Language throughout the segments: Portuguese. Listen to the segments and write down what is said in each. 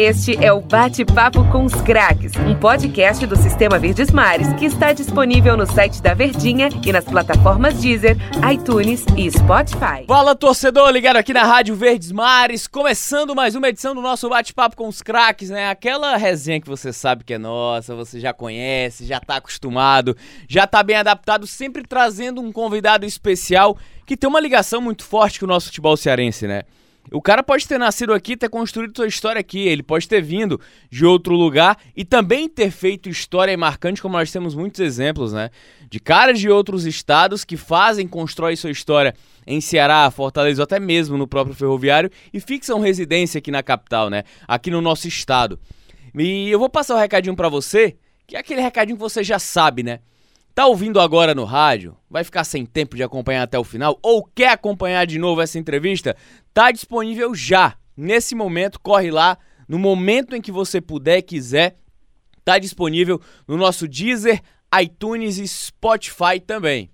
Este é o Bate-Papo com os Craques, um podcast do Sistema Verdes Mares que está disponível no site da Verdinha e nas plataformas Deezer, iTunes e Spotify. Fala, torcedor, ligado aqui na Rádio Verdes Mares, começando mais uma edição do nosso Bate-Papo com os Craques, né? Aquela resenha que você sabe que é nossa, você já conhece, já tá acostumado, já tá bem adaptado, sempre trazendo um convidado especial que tem uma ligação muito forte com o nosso futebol cearense, né? O cara pode ter nascido aqui, ter construído sua história aqui, ele pode ter vindo de outro lugar e também ter feito história marcante, como nós temos muitos exemplos, né? De caras de outros estados que fazem, constroem sua história em Ceará, Fortaleza, ou até mesmo no próprio ferroviário e fixam residência aqui na capital, né? Aqui no nosso estado. E eu vou passar o um recadinho para você, que é aquele recadinho que você já sabe, né? Tá ouvindo agora no rádio? Vai ficar sem tempo de acompanhar até o final? Ou quer acompanhar de novo essa entrevista? Tá disponível já. Nesse momento, corre lá. No momento em que você puder e quiser, tá disponível no nosso Deezer, iTunes e Spotify também.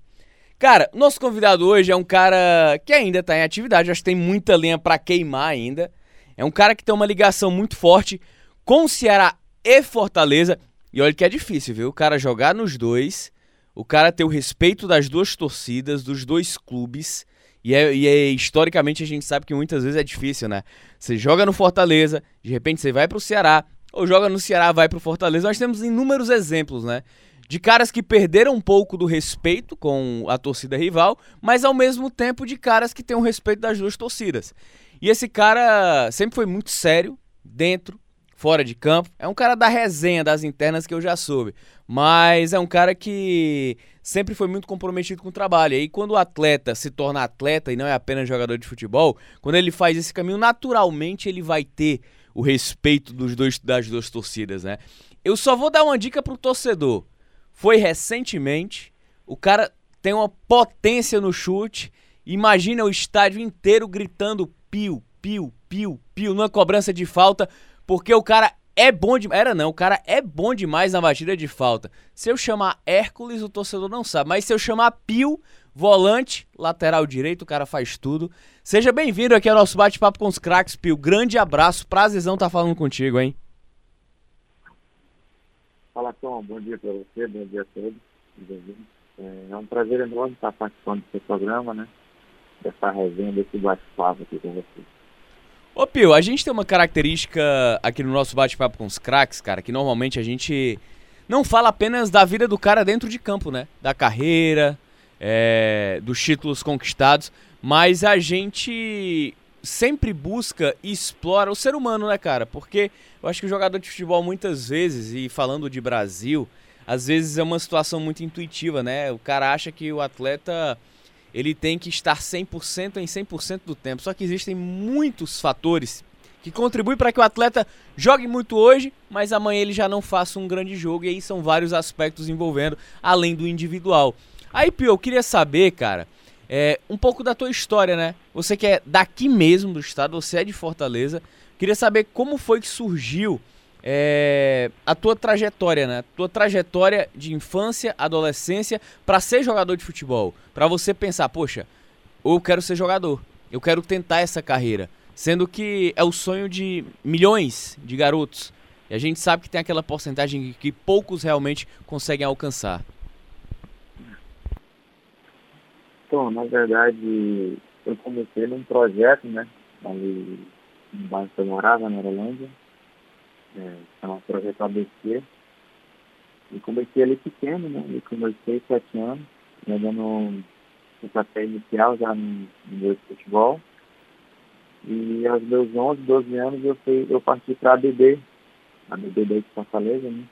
Cara, nosso convidado hoje é um cara que ainda está em atividade, acho que tem muita lenha para queimar ainda. É um cara que tem uma ligação muito forte com o Ceará e Fortaleza. E olha que é difícil, viu? O cara jogar nos dois o cara ter o respeito das duas torcidas, dos dois clubes. E, é, e é, historicamente a gente sabe que muitas vezes é difícil, né? Você joga no Fortaleza, de repente você vai pro Ceará, ou joga no Ceará, vai pro Fortaleza. Nós temos inúmeros exemplos, né? De caras que perderam um pouco do respeito com a torcida rival, mas ao mesmo tempo de caras que têm o respeito das duas torcidas. E esse cara sempre foi muito sério, dentro, fora de campo. É um cara da resenha, das internas que eu já soube. Mas é um cara que sempre foi muito comprometido com o trabalho. E aí, quando o atleta se torna atleta e não é apenas jogador de futebol, quando ele faz esse caminho, naturalmente ele vai ter o respeito dos dois, das duas torcidas, né? Eu só vou dar uma dica pro torcedor. Foi recentemente, o cara tem uma potência no chute. Imagina o estádio inteiro gritando pio, pio, pio, pio, numa cobrança de falta, porque o cara é bom demais. Era não, o cara é bom demais na batida de falta. Se eu chamar Hércules, o torcedor não sabe. Mas se eu chamar Pio, volante, lateral direito, o cara faz tudo. Seja bem-vindo aqui ao nosso bate-papo com os craques, Pio. Grande abraço, prazerzão tá falando contigo, hein? Fala, Tom. Bom dia para você, bom dia a todos. É um prazer enorme estar participando do seu programa, né? Dessa resenha, desse bate-papo aqui com vocês. Ô Pio, a gente tem uma característica aqui no nosso bate-papo com os craques, cara, que normalmente a gente não fala apenas da vida do cara dentro de campo, né? Da carreira, é, dos títulos conquistados, mas a gente sempre busca e explora o ser humano, né, cara? Porque eu acho que o jogador de futebol muitas vezes, e falando de Brasil, às vezes é uma situação muito intuitiva, né? O cara acha que o atleta ele tem que estar 100% em 100% do tempo. Só que existem muitos fatores que contribuem para que o atleta jogue muito hoje, mas amanhã ele já não faça um grande jogo. E aí são vários aspectos envolvendo, além do individual. Aí, Pio, eu queria saber, cara, é, um pouco da tua história, né? Você que é daqui mesmo do estado, você é de Fortaleza. Queria saber como foi que surgiu é, a tua trajetória, né? Tua trajetória de infância, adolescência para ser jogador de futebol. Para você pensar, poxa, eu quero ser jogador, eu quero tentar essa carreira. Sendo que é o sonho de milhões de garotos. E a gente sabe que tem aquela porcentagem que poucos realmente conseguem alcançar. Então, na verdade, eu comecei num projeto, né? Ali no bairro que eu morava, na Orlândia é, chama Projeto ABC. E comecei ali pequeno, né? E comecei sete anos, jogando o café inicial já no, no futebol. E aos meus 11, 12 anos eu, fui, eu parti para a BB, a BB de Fortaleza, né?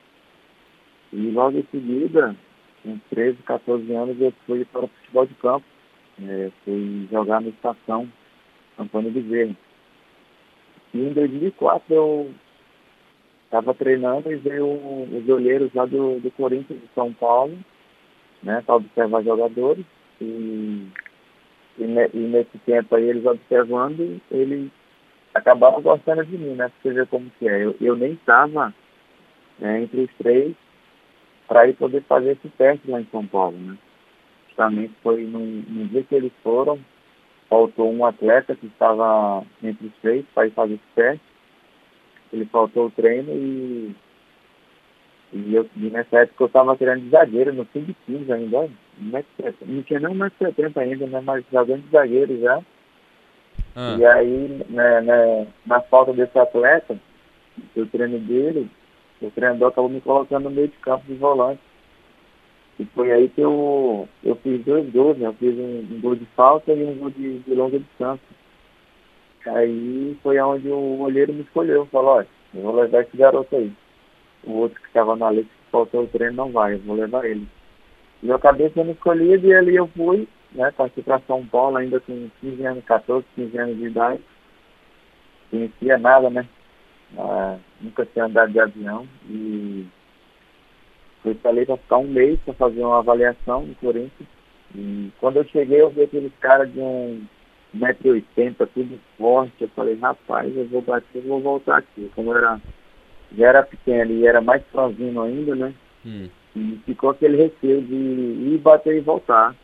E logo em seguida, com 13, 14 anos, eu fui para o futebol de campo. É, fui jogar na estação Antônio Bezerra. E em 2004 eu estava treinando e veio os olheiros lá do, do Corinthians de São Paulo, né, para observar jogadores. E, e, e, nesse tempo aí, eles observando, eles acabavam gostando de mim, né? Pra você ver como que é. Eu, eu nem estava né, entre os três para ir poder fazer esse teste lá em São Paulo, né? Justamente foi no, no dia que eles foram, faltou um atleta que estava entre os três para ir fazer esse teste ele faltou o treino e, e, eu, e nessa época eu estava querendo de zagueiro, no fim de 15 ainda, não tinha nem 1,70m ainda, né, mas jogando de zagueiro já. Ah. E aí, né, né, na falta desse atleta, o treino dele, o treinador acabou me colocando no meio de campo de volante. E foi aí que eu, eu fiz dois gols, né? Eu fiz um, um gol de falta e um gol de, de longa distância. Aí foi onde o olheiro me escolheu, falou, olha, eu vou levar esse garoto aí. O outro que estava na lista que faltou o treino não vai, eu vou levar ele. E eu acabei sendo escolhido e ali eu fui, né, parti para São Paulo ainda com 15 anos, 14, 15 anos de idade. Conhecia nada, né? Ah, nunca tinha andado de avião e fui para para ficar um mês para fazer uma avaliação no Corinthians. E quando eu cheguei eu vi aqueles caras de um 1,80m, tudo forte. Eu falei, rapaz, eu vou bater, eu vou voltar aqui. Como eu era, já era pequeno e era mais franzino ainda, né? Hum. E ficou aquele receio de ir bater e voltar.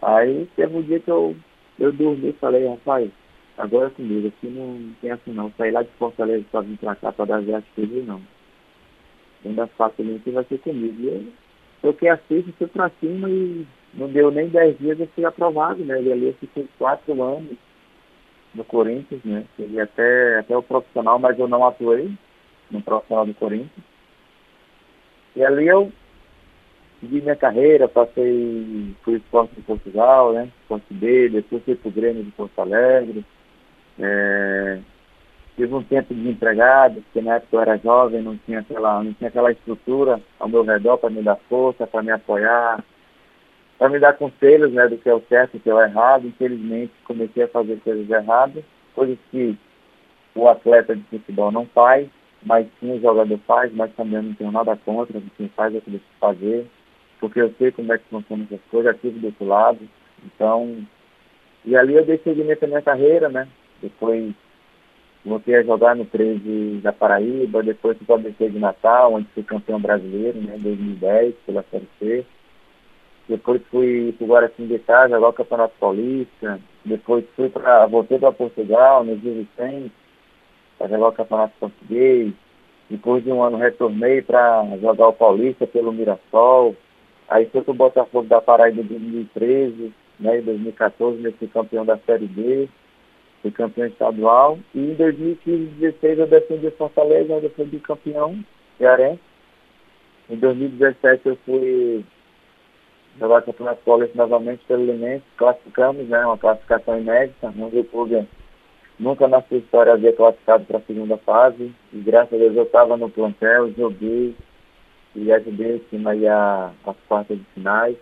Aí teve um dia que eu, eu dormi e falei, rapaz, agora é comigo, aqui não tem assim não. Sair lá de Fortaleza para vir para cá para dar viagem não. Ainda facilmente vai ser comigo. E eu toquei a ficha, fui para cima e não deu nem 10 dias eu fui aprovado, né? Ele ali eu fiquei quatro anos no Corinthians, né? Cheguei até, até o profissional, mas eu não atuei no profissional do Corinthians. E ali eu segui minha carreira, passei por esporte de Portugal, né? Esporte B, depois fui pro Grêmio de Porto Alegre. É, tive um tempo desempregado, porque na época eu era jovem, não tinha aquela, não tinha aquela estrutura ao meu redor para me dar força, para me apoiar, para me dar conselhos né, do que é o certo e o que é o errado. Infelizmente, comecei a fazer coisas erradas, coisas que o atleta de futebol não faz, mas sim o jogador faz, mas também não tenho nada contra quem faz é que de fazer, porque eu sei como é que funcionam essas coisas, ativo do outro lado. Então, e ali eu seguimento à minha carreira, né? Depois voltei a jogar no 13 da Paraíba, depois fui para o ABC de Natal, onde fui campeão brasileiro, né, em 2010, pela Série C. Depois fui para o Guaratinguetá, jogar o Campeonato Paulista. Depois fui para, voltei para Portugal, no Gil Vicente, para jogar o Campeonato Português. Depois de um ano retornei para jogar o Paulista pelo Mirassol. Aí fui para o Botafogo da Paraíba em 2013, né, em 2014 eu fui campeão da Série B, fui campeão estadual. E em 2015 2016 eu defendi Fortaleza, onde eu fui bicampeão cearense. Em 2017 eu fui jogar o Campeonato Paulista novamente pelo Linense, classificamos, né, uma classificação inédita, onde o clube nunca na sua história havia classificado para a segunda fase, e graças a Deus eu estava no plantel, joguei e ajudei o time aí a, as quartas de finais.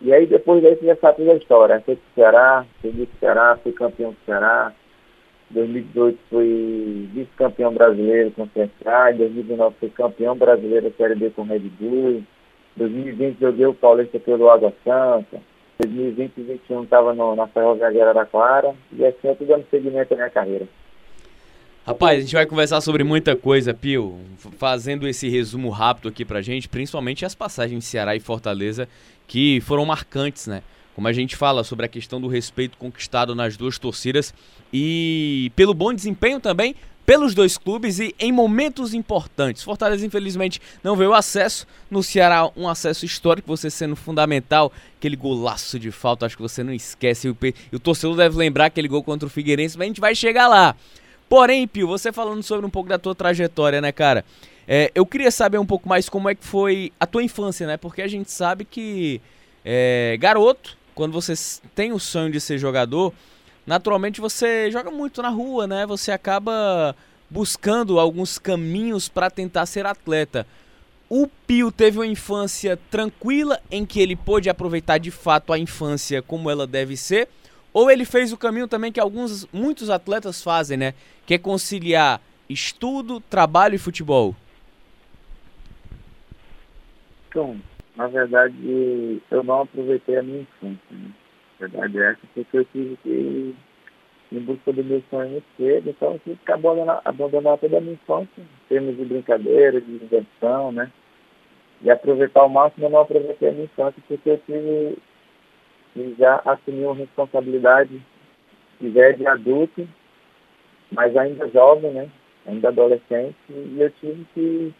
E aí depois daí já sabe da história, fui para o Ceará, segui para o Ceará, fui campeão do Ceará, 2018 fui vice-campeão brasileiro com o CSA, em 2019 fui campeão brasileiro da Série B com o Red Bull, 2020 joguei o Paulista pelo Água Santa. 2020 e 2021 estava na Ferroviária Araraquara. E assim eu estou dando seguimento à minha carreira. Rapaz, a gente vai conversar sobre muita coisa, Pio, fazendo esse resumo rápido aqui pra gente, principalmente as passagens de Ceará e Fortaleza, que foram marcantes, né? Como a gente fala sobre a questão do respeito conquistado nas duas torcidas e pelo bom desempenho também pelos dois clubes e em momentos importantes. Fortaleza, infelizmente, não veio acesso. No Ceará, um acesso histórico, você sendo fundamental. Aquele golaço de falta, acho que você não esquece. E o, torcedor deve lembrar aquele gol contra o Figueirense, mas a gente vai chegar lá. Porém, Pio, você falando sobre um pouco da tua trajetória, né, cara? É, eu queria saber um pouco mais como é que foi a tua infância, né? Porque a gente sabe que é, garoto, quando você tem o sonho de ser jogador, naturalmente você joga muito na rua, né? Você acaba buscando alguns caminhos para tentar ser atleta. O Pio teve uma infância tranquila em que ele pôde aproveitar de fato a infância como ela deve ser, ou ele fez o caminho também que alguns muitos atletas fazem, né? Que é conciliar estudo, trabalho e futebol. Então, na verdade, eu não aproveitei a minha infância. Né? Verdade é essa, porque eu tive que ir em busca do meu sonho cedo, então eu tive que abandonar, abandonar toda a minha infância, em termos de brincadeira, de diversão, né? E aproveitar ao máximo, eu não aproveitei a minha infância, porque eu tive que já assumir uma responsabilidade, já de adulto, mas ainda jovem, né? ainda adolescente, e eu tive que,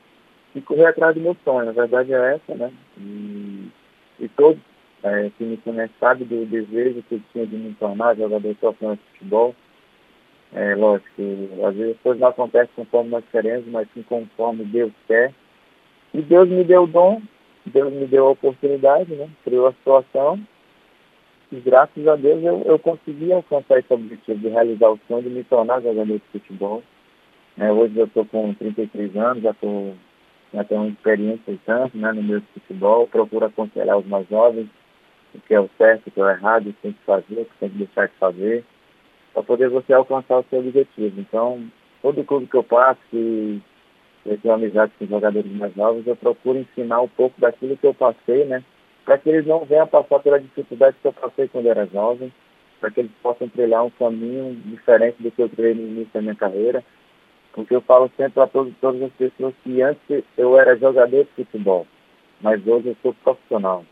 que correr atrás do meu sonho. Na verdade é essa, né? E, e todos é, que me conhecem sabem do desejo que eu tinha de me tornar jogador profissional de futebol. É lógico, às vezes as coisas não acontecem conforme nós queremos, mas sim conforme Deus quer. E Deus me deu o dom, Deus me deu a oportunidade, né? Criou a situação. E graças a Deus eu, eu consegui alcançar esse objetivo de realizar o sonho de me tornar jogador de futebol. É, hoje eu estou com 33 anos, já, tô, já tenho uma experiência tanto né, no meio futebol, procuro aconselhar os mais jovens o que é o certo, o que é o errado, o que tem que fazer, o que tem que deixar de fazer, para poder você alcançar o seu objetivo. Então, todo clube que eu passo, que eu tenho amizade com jogadores mais novos, eu procuro ensinar um pouco daquilo que eu passei, né? Para que eles não venham passar pela dificuldade que eu passei quando era jovem, para que eles possam trilhar um caminho diferente do que eu trilhei no início da minha carreira. Porque eu falo sempre para todas as pessoas que antes eu era jogador de futebol, mas hoje eu sou profissional.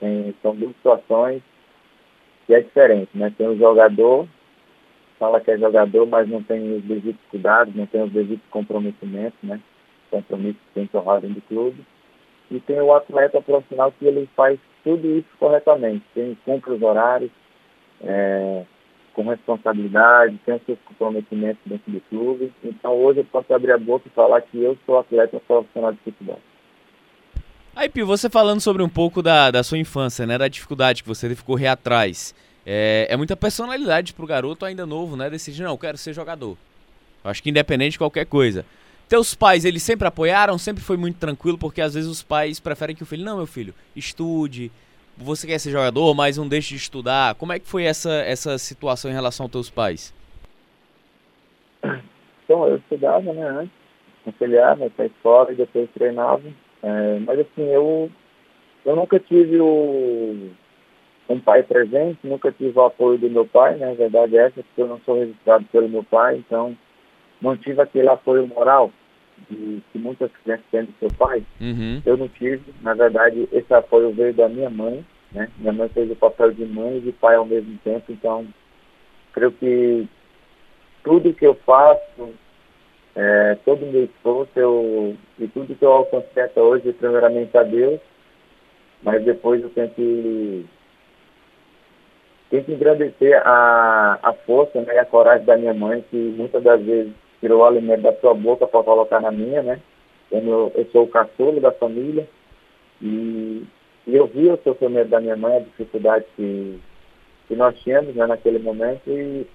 Tem, são duas situações que é diferente, né? Tem o jogador, fala que é jogador, mas não tem os devidos cuidados, não tem os devidos comprometimentos, né? Compromissos que tem honrar dentro do clube. E tem o atleta profissional que ele faz tudo isso corretamente, tem, cumpre os horários, é, com responsabilidade, tem os seus comprometimentos dentro do clube. Então hoje eu posso abrir a boca e falar que eu sou atleta profissional de futebol. Aí, Pio, você falando sobre um pouco da, da sua infância, né? Da dificuldade que você teve que correr atrás. É, é muita personalidade pro garoto ainda novo, né? Decidir, não, quero ser jogador. Eu acho que independente de qualquer coisa. Teus pais, eles sempre apoiaram, sempre foi muito tranquilo, porque às vezes os pais preferem que o filho, não, meu filho, estude, você quer ser jogador, mas não deixe de estudar. Como é que foi essa, essa situação em relação aos teus pais? Então, eu estudava, né, antes, conciliava, até escola e depois treinava. É, mas assim, eu, eu nunca tive o, um pai presente, nunca tive o apoio do meu pai, né? A verdade é essa, porque eu não sou registrado pelo meu pai, então não tive aquele apoio moral de, que muitas crianças têm do seu pai. Uhum. Eu não tive, na verdade, esse apoio veio da minha mãe, né? Minha mãe fez o papel de mãe e de pai ao mesmo tempo, então creio que tudo que eu faço, é, todo o meu esforço eu, e tudo que eu alcancei até hoje, primeiramente a Deus, mas depois eu tenho que, tenho que agradecer a, a força né, e a coragem da minha mãe, que muitas das vezes tirou o alimento da sua boca para colocar na minha, né? Eu, eu sou o caçulo da família e, e eu vi o sofrimento da minha mãe, a dificuldade que, que nós tínhamos né, naquele momento e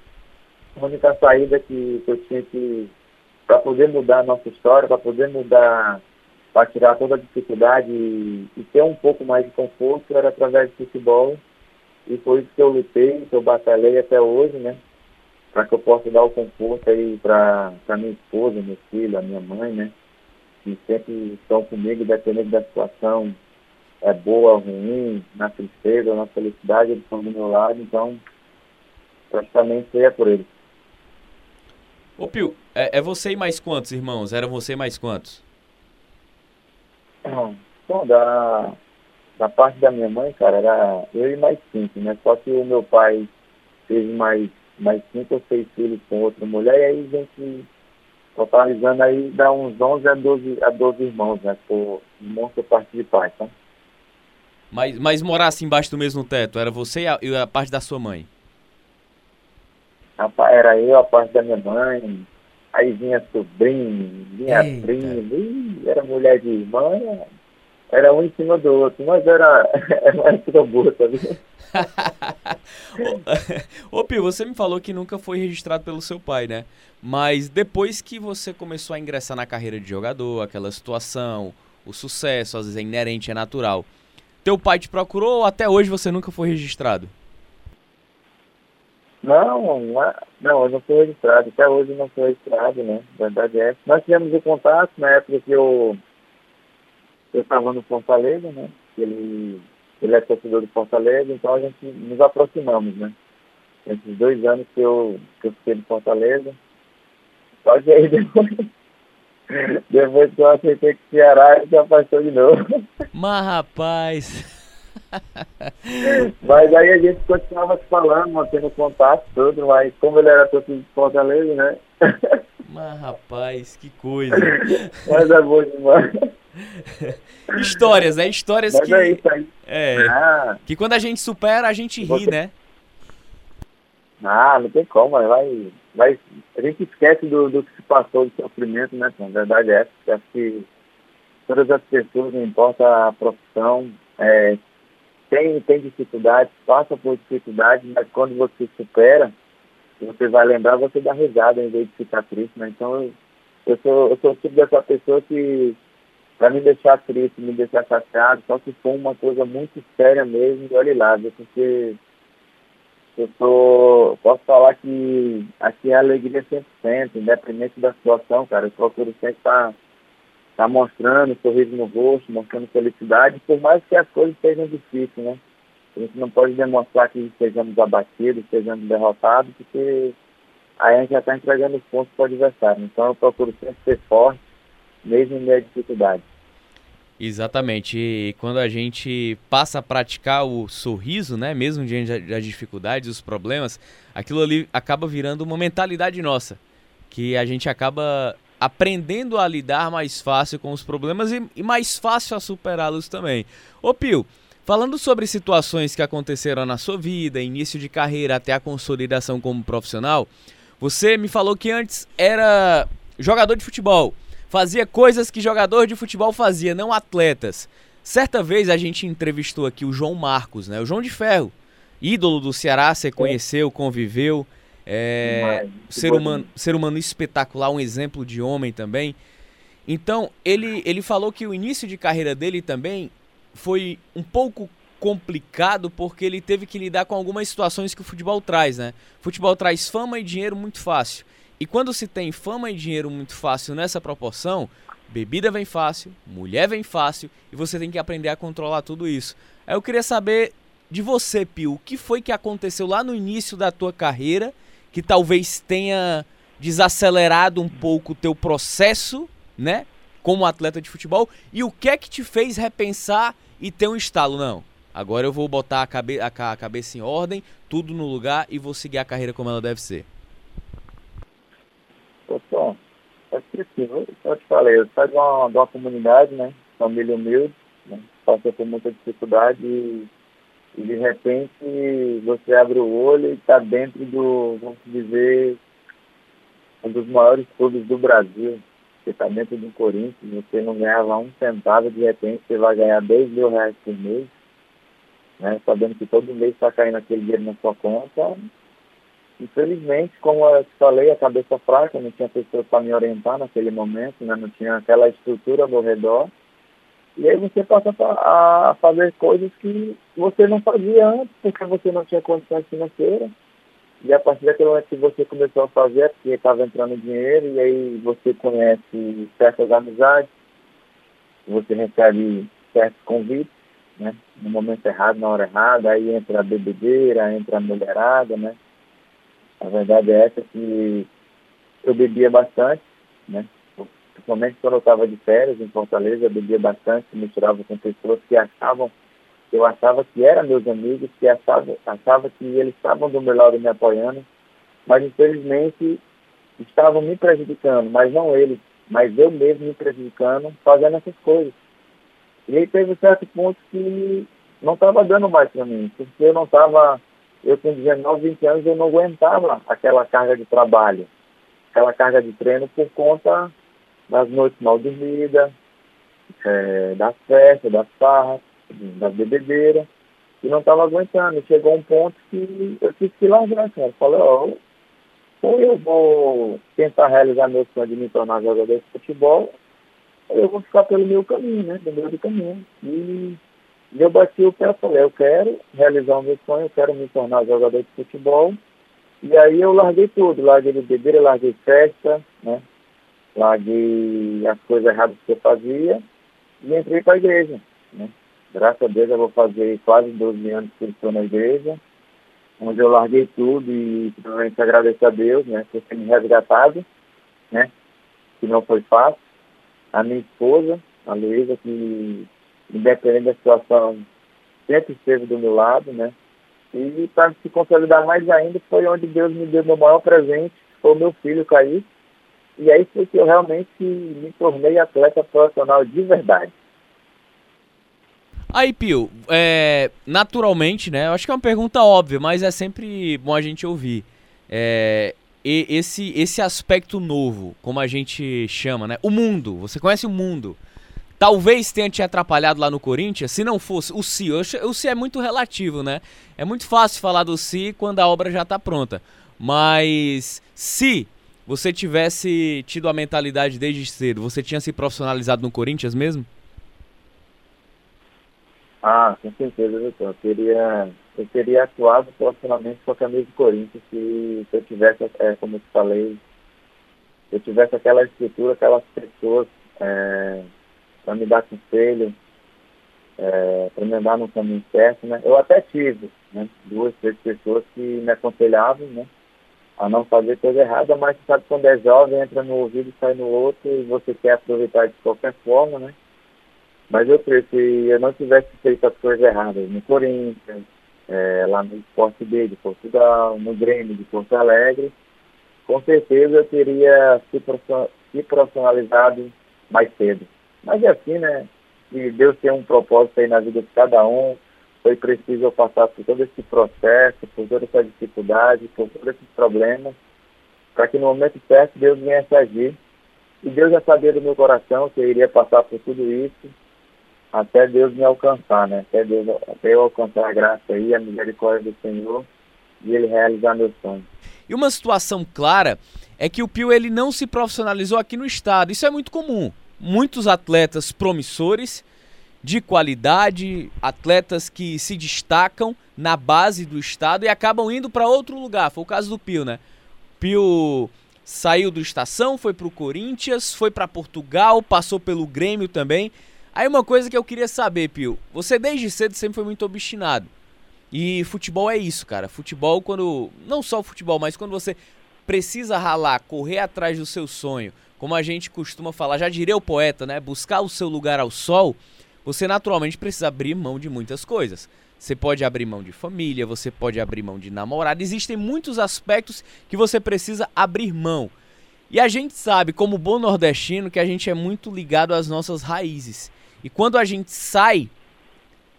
a única saída que, que eu tinha que para poder mudar a nossa história, para poder mudar, para tirar toda a dificuldade e, e, ter um pouco mais de conforto, era através do futebol. E foi isso que eu lutei, que eu batalhei até hoje, né? Para que eu possa dar o conforto aí para minha esposa, meu filho, a minha mãe, né? Que sempre estão comigo, dependendo da situação, é boa, ruim, na tristeza, na felicidade, eles estão do meu lado, então praticamente é por eles. Ô Pio, é, é, você e mais quantos irmãos? Eram você e mais quantos? Bom, da, da parte da minha mãe, cara, era eu e mais cinco, né? Só que o meu pai teve mais, mais cinco ou seis filhos com outra mulher, e aí a gente, totalizando aí, dá uns 11 a 12, a 12 irmãos, né? Por irmão por parte de pai, tá? Mas, mas morar assim embaixo do mesmo teto, era você e a, e a parte da sua mãe? Era eu, a parte da minha mãe, aí vinha sobrinho, vinha Eita. primo, era mulher de irmã, era um em cima do outro, mas era, era uma boa, sabe? Ô Pio, você me falou que nunca foi registrado pelo seu pai, né? Mas depois que você começou a ingressar na carreira de jogador, aquela situação, o sucesso, às vezes é inerente, é natural. Teu pai te procurou ou até hoje você nunca foi registrado? Não, não, eu não fui registrado. Até hoje não fui registrado, né? Verdade é. Nós tivemos o contato na época que eu eu estava no Fortaleza, né? Ele, ele é torcedor do Fortaleza, então a gente nos aproximamos, né? Esses dois anos que eu, que eu fiquei no Fortaleza. Só que aí depois, depois que eu aceitei que o Ceará, ele se afastou de novo. Mas rapaz. Mas aí a gente continuava se falando, mantendo contato tudo, mas como ele era todo de Fortaleza, né? Mas, rapaz, que coisa. Mas é bom demais. Histórias, né? Histórias Mas que. é isso aí. É. Ah, Que quando a gente supera, a gente ri, Você- né? ah, não tem como, mas vai, vai. A gente esquece do, do que se passou de sofrimento, né? Na verdade é Acho que todas as pessoas, não importa a profissão, é, tem, tem dificuldades, passa por dificuldades, mas quando você supera, você vai lembrar, você dá risada em vez de ficar triste, né? Então eu, sou eu sou o tipo dessa pessoa que para me deixar triste, me deixar chateado, só se for uma coisa muito séria mesmo, olhe lá, porque eu sou, posso falar que aqui é alegria 100%, independente da situação, cara, eu procuro sempre estar tá mostrando um sorriso no rosto, mostrando felicidade, por mais que as coisas sejam difíceis, né? A gente não pode demonstrar que estejamos abatidos, estejamos derrotados, porque aí a gente já está entregando os pontos para o adversário. Então eu procuro sempre ser forte, mesmo em meio à dificuldade. Exatamente. E quando a gente passa a praticar o sorriso, né, mesmo diante da- das dificuldades, dos problemas, aquilo ali acaba virando uma mentalidade nossa, que a gente acaba aprendendo a lidar mais fácil com os problemas e, e mais fácil a superá-los também. Ô Pio, falando sobre situações que aconteceram na sua vida, início de carreira até a consolidação como profissional, você me falou que antes era jogador de futebol fazia coisas que jogador de futebol fazia, não atletas. Certa vez a gente entrevistou aqui o João Marcos, né? O João de Ferro, ídolo do Ceará, você conheceu, conviveu, é, muito ser humano, ser humano espetacular, um exemplo de homem também. Então ele ele falou que o início de carreira dele também foi um pouco complicado porque ele teve que lidar com algumas situações que o futebol traz, né? O futebol traz fama e dinheiro muito fácil. E quando se tem fama e dinheiro muito fácil nessa proporção, bebida vem fácil, mulher vem fácil e você tem que aprender a controlar tudo isso. Aí eu queria saber de você, Pio, o que foi que aconteceu lá no início da tua carreira que talvez tenha desacelerado um pouco o teu processo, né, como atleta de futebol e o que é que te fez repensar e ter um estalo? Não, agora eu vou botar a, cabe a a cabeça em ordem, tudo no lugar e vou seguir a carreira como ela deve ser. Pessoal, é que eu, eu te falei, eu saio de uma, de uma comunidade, né? Família humilde, né? Passei por muita dificuldade e, e de repente você abre o olho e está dentro do, vamos dizer, um dos maiores clubes do Brasil. Você está dentro do Corinthians, você não ganhava um centavo, de repente você vai ganhar 10 mil reais por mês, né? Sabendo que todo mês está caindo aquele dinheiro na sua conta, Infelizmente, como eu falei, a cabeça fraca, não tinha pessoa para me orientar naquele momento, né? não tinha aquela estrutura ao redor. E aí você passa a fazer coisas que você não fazia antes, porque você não tinha condições financeiras. E a partir daquele momento que você começou a fazer, é porque estava entrando dinheiro, e aí você conhece certas amizades, você recebe certos convites, né? no momento errado, na hora errada, aí entra a bebedeira, entra a mulherada, né? A verdade é essa que eu bebia bastante, né? Principalmente quando eu estava de férias em Fortaleza, eu bebia bastante, misturava com pessoas que achavam, eu achava que eram meus amigos, que achava, achava que eles estavam do meu lado me apoiando, mas infelizmente estavam me prejudicando, mas não eles, mas eu mesmo me prejudicando, fazendo essas coisas. E aí teve um certo ponto que não estava dando mais para mim, porque eu não estava eu com 19, 20 anos, eu não aguentava aquela carga de trabalho, aquela carga de treino por conta das noites mal dormidas, é, das festas, das farras, das bebedeiras, e não estava aguentando. Chegou um ponto que eu tive que largar, cara. Falei, ó, ou eu vou tentar realizar meu sonho de me tornar jogador de futebol, ou eu vou ficar pelo meu caminho, né, do do caminho. E eu bati o pé e falei, eu quero realizar o meu sonho, eu quero me tornar jogador de futebol. E aí eu larguei tudo, larguei de beber, larguei festa, né? Larguei as coisas erradas que eu fazia e entrei para a igreja, né? Graças a Deus eu vou fazer quase 12 anos que estou na igreja, onde eu larguei tudo e primeiramente agradeço a Deus, né? Por ter me resgatado, né? Que não foi fácil. A minha esposa, a Luísa, que independente da situação, sempre esteve do meu lado, né? E para se consolidar mais ainda, foi onde Deus me deu meu maior presente, foi o meu filho, Caí, E aí foi que eu realmente me tornei atleta profissional de verdade. Aí, Pio, é, naturalmente, né? Eu acho que é uma pergunta óbvia, mas é sempre bom a gente ouvir. É, esse, esse aspecto novo, como a gente chama, né? O mundo. Você conhece o mundo. Talvez tenha te atrapalhado lá no Corinthians, se não fosse o si. O si é muito relativo, né? É muito fácil falar do si quando a obra já está pronta. Mas se você tivesse tido a mentalidade desde cedo, você tinha se profissionalizado no Corinthians mesmo? Ah, com certeza, Vitor. Eu teria, eu teria atuado profissionalmente com a camisa do Corinthians se, se eu tivesse, é, como eu te falei, se eu tivesse aquela estrutura, aquelas pessoas é, para me dar conselho, é, para me andar no caminho certo, né? Eu até tive, né? Duas, três pessoas que me aconselhavam, né? A não fazer coisa errada, mas sabe quando é jovem, entra no ouvido e sai no outro e você quer aproveitar de qualquer forma, né? Mas eu creio que eu não tivesse feito as coisas erradas no Corinthians, é, lá no Esporte B de Portugal, no Grêmio de Porto Alegre, com certeza eu teria se profissionalizado mais cedo. Mas é assim, né? E Deus tem um propósito aí na vida de cada um. Foi preciso passar por todo esse processo, por toda essa dificuldade, por todos esses problemas, para que no momento certo Deus viesse agir. E Deus já sabia do meu coração que eu iria passar por tudo isso até Deus me alcançar, né? Até, Deus, até eu alcançar a graça e a misericórdia do Senhor e Ele realizar meu sonho. E uma situação clara é que o Pio ele não se profissionalizou aqui no estado. Isso é muito comum. Muitos atletas promissores, de qualidade, atletas que se destacam na base do estado e acabam indo para outro lugar. Foi o caso do Pio, né? Pio saiu do Estação, foi para o Corinthians, foi para Portugal, passou pelo Grêmio também. Aí uma coisa que eu queria saber, Pio, você desde cedo sempre foi muito obstinado. E futebol é isso, cara. Futebol quando, não só o futebol, mas quando você precisa ralar, correr atrás do seu sonho, como a gente costuma falar, já diria o poeta, né? Buscar o seu lugar ao sol, você naturalmente precisa abrir mão de muitas coisas. Você pode abrir mão de família, você pode abrir mão de namorada, existem muitos aspectos que você precisa abrir mão. E a gente sabe, como bom nordestino, que a gente é muito ligado às nossas raízes. E quando a gente sai,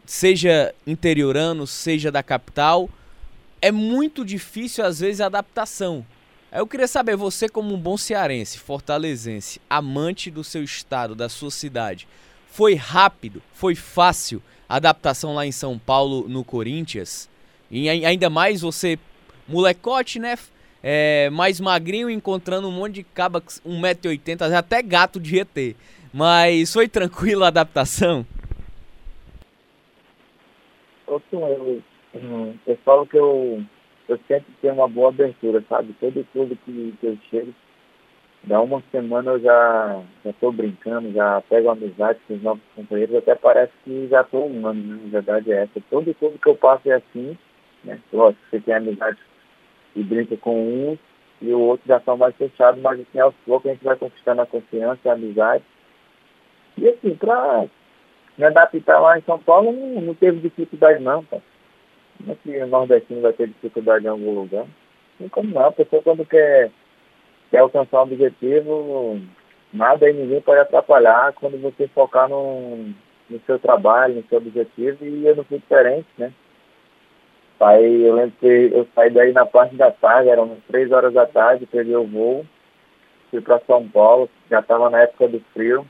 seja interiorano, seja da capital, é muito difícil às vezes a adaptação. Eu queria saber, você como um bom cearense, fortalezense, amante do seu estado, da sua cidade, foi rápido, foi fácil a adaptação lá em São Paulo, no Corinthians? E ainda mais você, molecote, né? É, mais magrinho, encontrando um monte de caba 1,80m, até gato de ET. Mas foi tranquilo a adaptação? Eu, eu, eu falo que eu, eu sempre tenho uma boa abertura, sabe? Todo clube que, que eu chego, dá uma semana eu já estou brincando, já pego amizade com os novos companheiros, até parece que já estou um ano, né? Na verdade é essa. Todo clube que eu passo é assim, né? Lógico, você tem amizade e brinca com um e o outro já são mais fechados, mas assim, aos poucos a gente vai conquistando a confiança a amizade. E assim, para me adaptar lá em São Paulo, não, não teve dificuldade não, tá? Não é que o nordestino vai ter dificuldade em algum lugar. Não como não, a pessoa quando quer, quer alcançar um objetivo, nada e ninguém pode atrapalhar quando você focar no, no seu trabalho, no seu objetivo, e eu não fui diferente, né? Aí eu lembro que eu saí daí na parte da tarde, eram três horas da tarde, peguei o voo, fui para São Paulo, já estava na época do frio,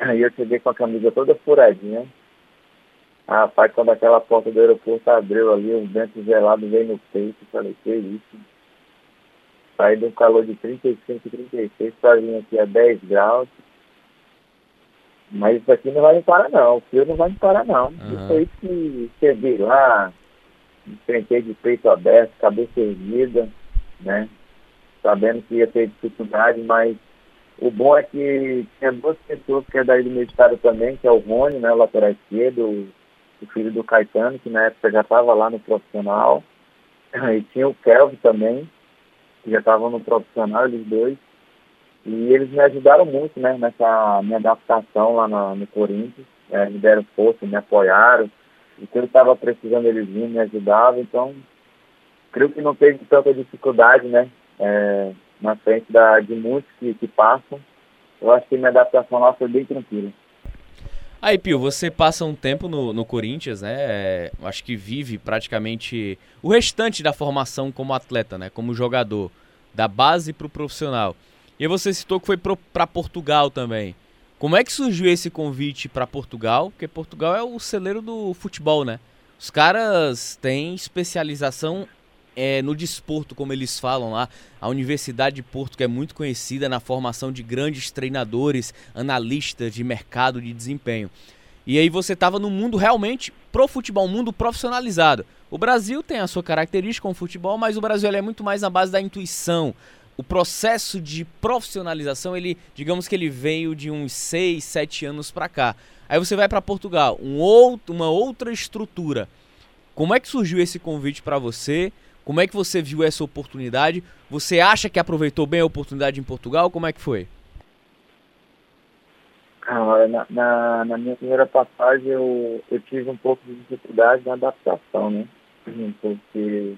Aí eu cheguei com a camisa toda furadinha. Rapaz, quando aquela porta do aeroporto abriu ali, os ventos gelados veio no peito, falei, que isso? Saí de um calor de 35, 36 para vir aqui a 10 graus. Mas isso aqui não vai me parar não, o frio não vai me parar não. Uhum. Isso aí que cheguei lá, enfrentei de peito aberto, cabeça erguida, né? Sabendo que ia ter dificuldade, mas o bom é que tinha duas pessoas que é daí do meu estado também, que é o Rony, né, lateral esquerdo, o filho do Caetano, que na época já estava lá no profissional. E tinha o Kelvin também, que já estava no profissional, eles dois. E eles me ajudaram muito, né, nessa minha adaptação lá no, no Corinthians. É, me deram força, me apoiaram. E que eu estava precisando, eles vinham, me ajudavam. Então, creio que não teve tanta dificuldade, né, é, na frente da, de muitos que, que passam. Eu acho que minha adaptação lá foi bem tranquila. Aí, Pio, você passa um tempo no, no Corinthians, né? É, acho que vive praticamente o restante da formação como atleta, né? Como jogador, da base para o profissional. E você citou que foi para Portugal também. Como é que surgiu esse convite para Portugal? Porque Portugal é o celeiro do futebol, né? Os caras têm especialização é, no desporto, como eles falam lá. A Universidade de Porto, que é muito conhecida na formação de grandes treinadores, analistas de mercado de desempenho. E aí você estava no mundo realmente pro futebol, mundo profissionalizado. O Brasil tem a sua característica com o futebol, mas o Brasil é muito mais na base da intuição. O processo de profissionalização, ele, digamos que ele veio de uns 6, 7 anos para cá. Aí você vai para Portugal, um outro, uma outra estrutura. Como é que surgiu esse convite para você? Como é que você viu essa oportunidade? Você acha que aproveitou bem a oportunidade em Portugal? Como é que foi? Ah, na, na, na, minha primeira passagem eu, eu tive um pouco de dificuldade na adaptação, né? Porque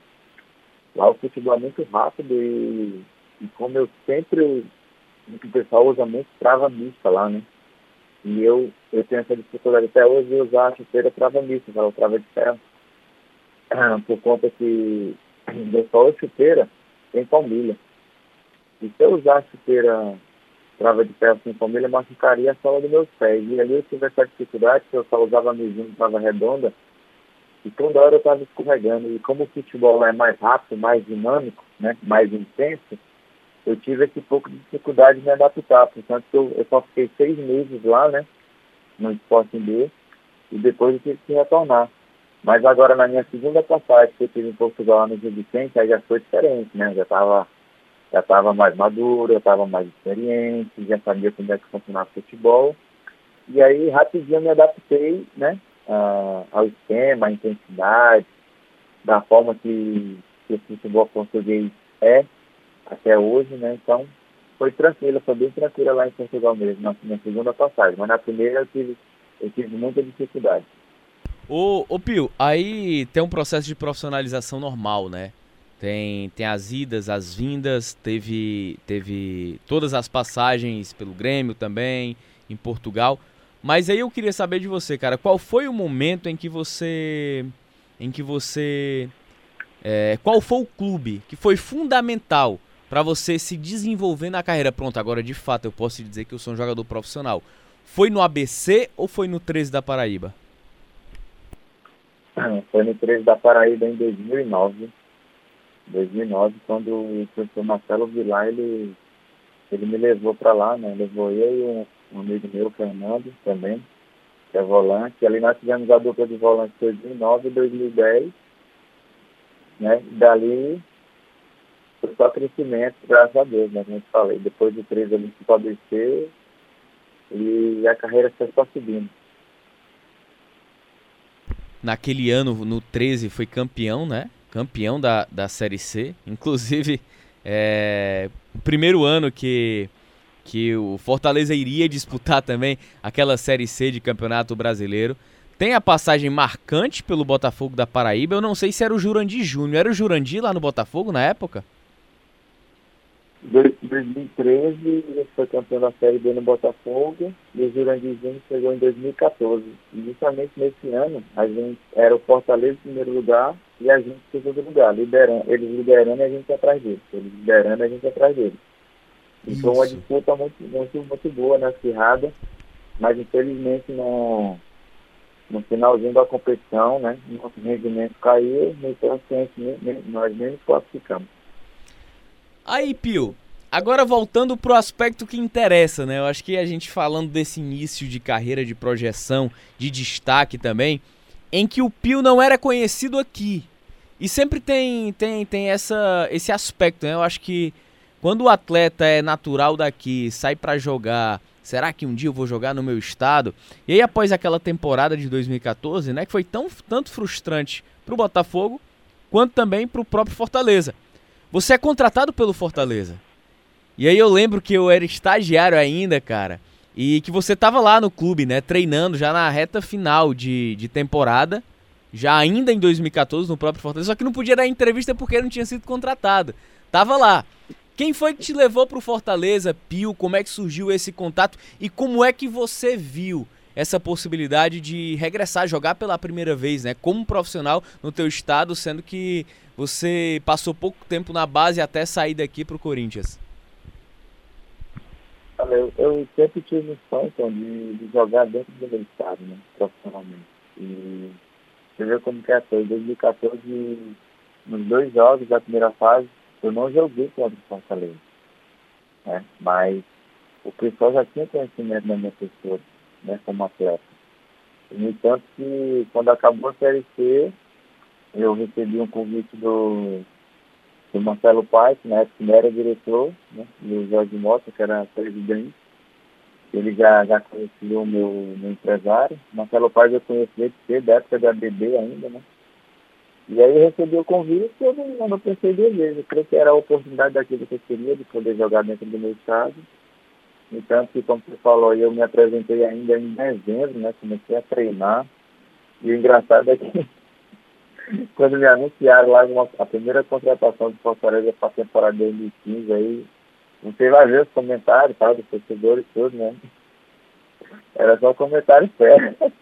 lá o futebol é muito rápido e, e como eu sempre, o pessoal usa muito trava mista lá, né? E eu, eu tenho essa dificuldade até hoje de usar a chuteira trava mista, trava de ferro. Por conta que só a chuteira sem palmilha. E se eu usar a chuteira trava de ferro sem palmilha, machucaria a sola dos meus pés. E ali eu tive essa dificuldade, que eu só usava a mesinha trava redonda, e toda hora eu estava escorregando. E como o futebol é mais rápido, mais dinâmico, né, mais intenso, eu tive esse pouco de dificuldade de me adaptar. Portanto, eu, eu só fiquei seis meses lá, né, no Sporting B, e depois eu tive que retornar. Mas agora na minha segunda passagem que eu tive em Portugal no Rio Vicente, aí já foi diferente, né? Já estava já tava mais maduro, já estava mais experiente, já sabia como é que funcionava o futebol. E aí rapidinho eu me adaptei, né? Uh, ao esquema, à intensidade, da forma que, que o futebol português é até hoje, né? Então foi tranquilo, foi bem tranquila lá em Portugal mesmo, na minha segunda passagem. Mas na primeira eu tive, eu tive muita dificuldade. Ô, ô Pio, aí tem um processo de profissionalização normal, né? Tem, tem as idas, as vindas, teve, teve todas as passagens pelo Grêmio também, em Portugal. Mas aí eu queria saber de você, cara, qual foi o momento em que você. Em que você. É, qual foi o clube que foi fundamental para você se desenvolver na carreira? Pronto, agora de fato eu posso dizer que eu sou um jogador profissional. Foi no ABC ou foi no 13 da Paraíba? Foi no 13 da Paraíba em 2009. 2009, quando o professor Marcelo Vilar, ele, ele me levou para lá, né? Levou eu e um, um, amigo meu, Fernando, também, que é volante. Ali nós tivemos a dupla de volante 2009 e 2010. Né? E dali foi só crescimento, graças a Deus, né? Como eu falei. Depois do 13 ali ficou ABC e a carreira foi só subindo naquele ano, no 13, foi campeão, né? Campeão da, da Série C. Inclusive, é, o primeiro ano que, que o Fortaleza iria disputar também aquela Série C de Campeonato Brasileiro. Tem a passagem marcante pelo Botafogo da Paraíba. Eu não sei se era o Jurandir Júnior. Era o Jurandir lá no Botafogo na época? 2013 ele foi campeão da Série B no Botafogo e o Jurandirzinho chegou em 2014. E justamente nesse ano, a gente era o Fortaleza em primeiro lugar e a gente em segundo lugar, liderando, eles liderando e a gente atrás deles. Eles liderando e a gente atrás deles. E foi uma disputa muito, muito, muito boa na acirrada, mas infelizmente no, no finalzinho da competição, né, nosso rendimento caiu, então assim, nós nem classificamos. Aí, Pio, agora voltando pro aspecto que interessa, né? Eu acho que a gente falando desse início de carreira, de projeção, de destaque também, em que o Pio não era conhecido aqui. E sempre tem, tem, tem essa, esse aspecto, né? Eu acho que quando o atleta é natural daqui, sai para jogar, será que um dia eu vou jogar no meu estado? E aí após aquela temporada de 2014, né, que foi tão tanto frustrante pro Botafogo, quanto também pro próprio Fortaleza. Você é contratado pelo Fortaleza. E aí eu lembro que eu era estagiário ainda, cara. E que você tava lá no clube, né? Treinando já na reta final de, de temporada. Já ainda em 2014, no próprio Fortaleza. Só que não podia dar entrevista porque não tinha sido contratado. Tava lá. Quem foi que te levou para o Fortaleza, Pio? Como é que surgiu esse contato e como é que você viu essa possibilidade de regressar a jogar pela primeira vez, né? Como profissional no teu estado, sendo que você passou pouco tempo na base até sair daqui para o Corinthians. Eu, eu, sempre tive um sonho então, de, de, jogar dentro do meu estado, né? Profissionalmente. E você vê como que é, foi. Em 2014, nos dois jogos da primeira fase, eu não joguei contra o Fortaleza. Né? Mas o pessoal já tinha conhecimento da minha pessoa, né, como atleta. No entanto, que quando acabou a Série C, eu recebi um convite do, do Marcelo Paes, na época que era diretor, né, e o Jorge Mota, que era presidente. Ele já, já conhecia o meu, meu empresário. Marcelo Paes eu conheci ele da época da BB ainda, né? E aí eu recebi o convite e eu não, não pensei duas vezes. Eu creio que era a oportunidade daquilo que eu queria, de poder jogar dentro do meu estado. Então, que, como você falou, eu me apresentei ainda em dezembro, né? Comecei a treinar. E o engraçado é que quando me anunciaram lá uma, a primeira contratação de Fortaleza para a temporada de 2015, aí você vai ver os comentários, tá, dos torcedores e tudo, né? Era só comentário sério.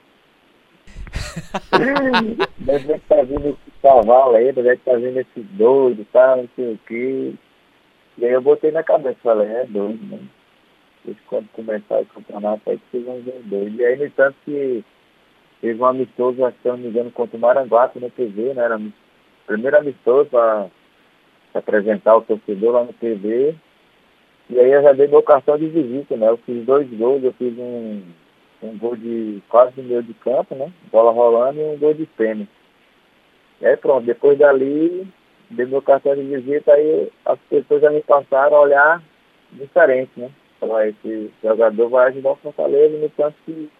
deve estar vindo esse cavalo aí, deve estar vindo esse doido, tá, não sei o quê. E aí eu botei na cabeça, falei, é doido, né? Deixa quando começar o campeonato aí ver doido. E aí, no entanto, que teve um amistoso, acho que eu não me engano, contra o Maranguape no TV, né? Era o primeiro amistoso para apresentar o torcedor lá no TV. E aí eu já dei meu cartão de visita, né? Eu fiz dois gols, eu fiz um um gol de quase meio de campo, né? Bola rolando e um gol de pênalti. E aí pronto, depois dali, dei meu cartão de visita, aí as pessoas já me passaram a olhar diferente, né? Falar, esse jogador vai ajudar o Fortaleza, no tanto que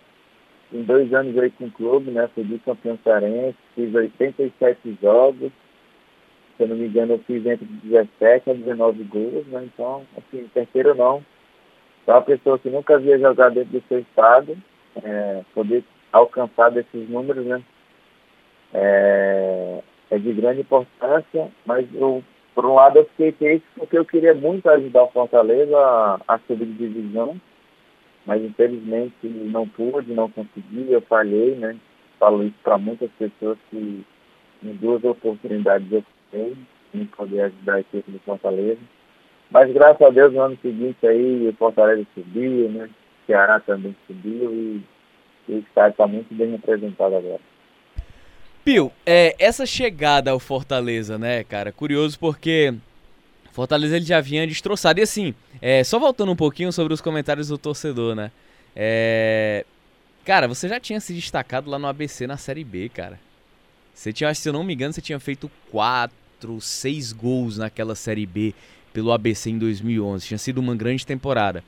em dois anos aí com o clube, né? Fui campeão cearense, fiz 87 jogos, se eu não me engano eu fiz entre 17 a 19 gols, né? Então, assim, terceiro não. Então a pessoa que nunca havia jogado dentro do seu estado, é, poder alcançar desses números, né? É, é, de grande importância, mas eu, por um lado eu fiquei triste porque eu queria muito ajudar o Fortaleza a, a subir de divisão, mas infelizmente não pude, não consegui, eu falhei, né? Falo isso para muitas pessoas que em duas oportunidades eu fiquei em poder ajudar a equipe do Fortaleza. Mas graças a Deus no ano seguinte aí o Fortaleza subiu, né? Ceará também subiu e, e o estado está muito bem representado agora. Pio, é, essa chegada ao Fortaleza, né, cara, curioso porque Fortaleza ele já vinha destroçado. E assim, é, só voltando um pouquinho sobre os comentários do torcedor, né? É, cara, você já tinha se destacado lá no ABC na Série B, cara. Você tinha, se eu não me engano, você tinha feito quatro, seis gols naquela Série B pelo ABC em 2011. Tinha sido uma grande temporada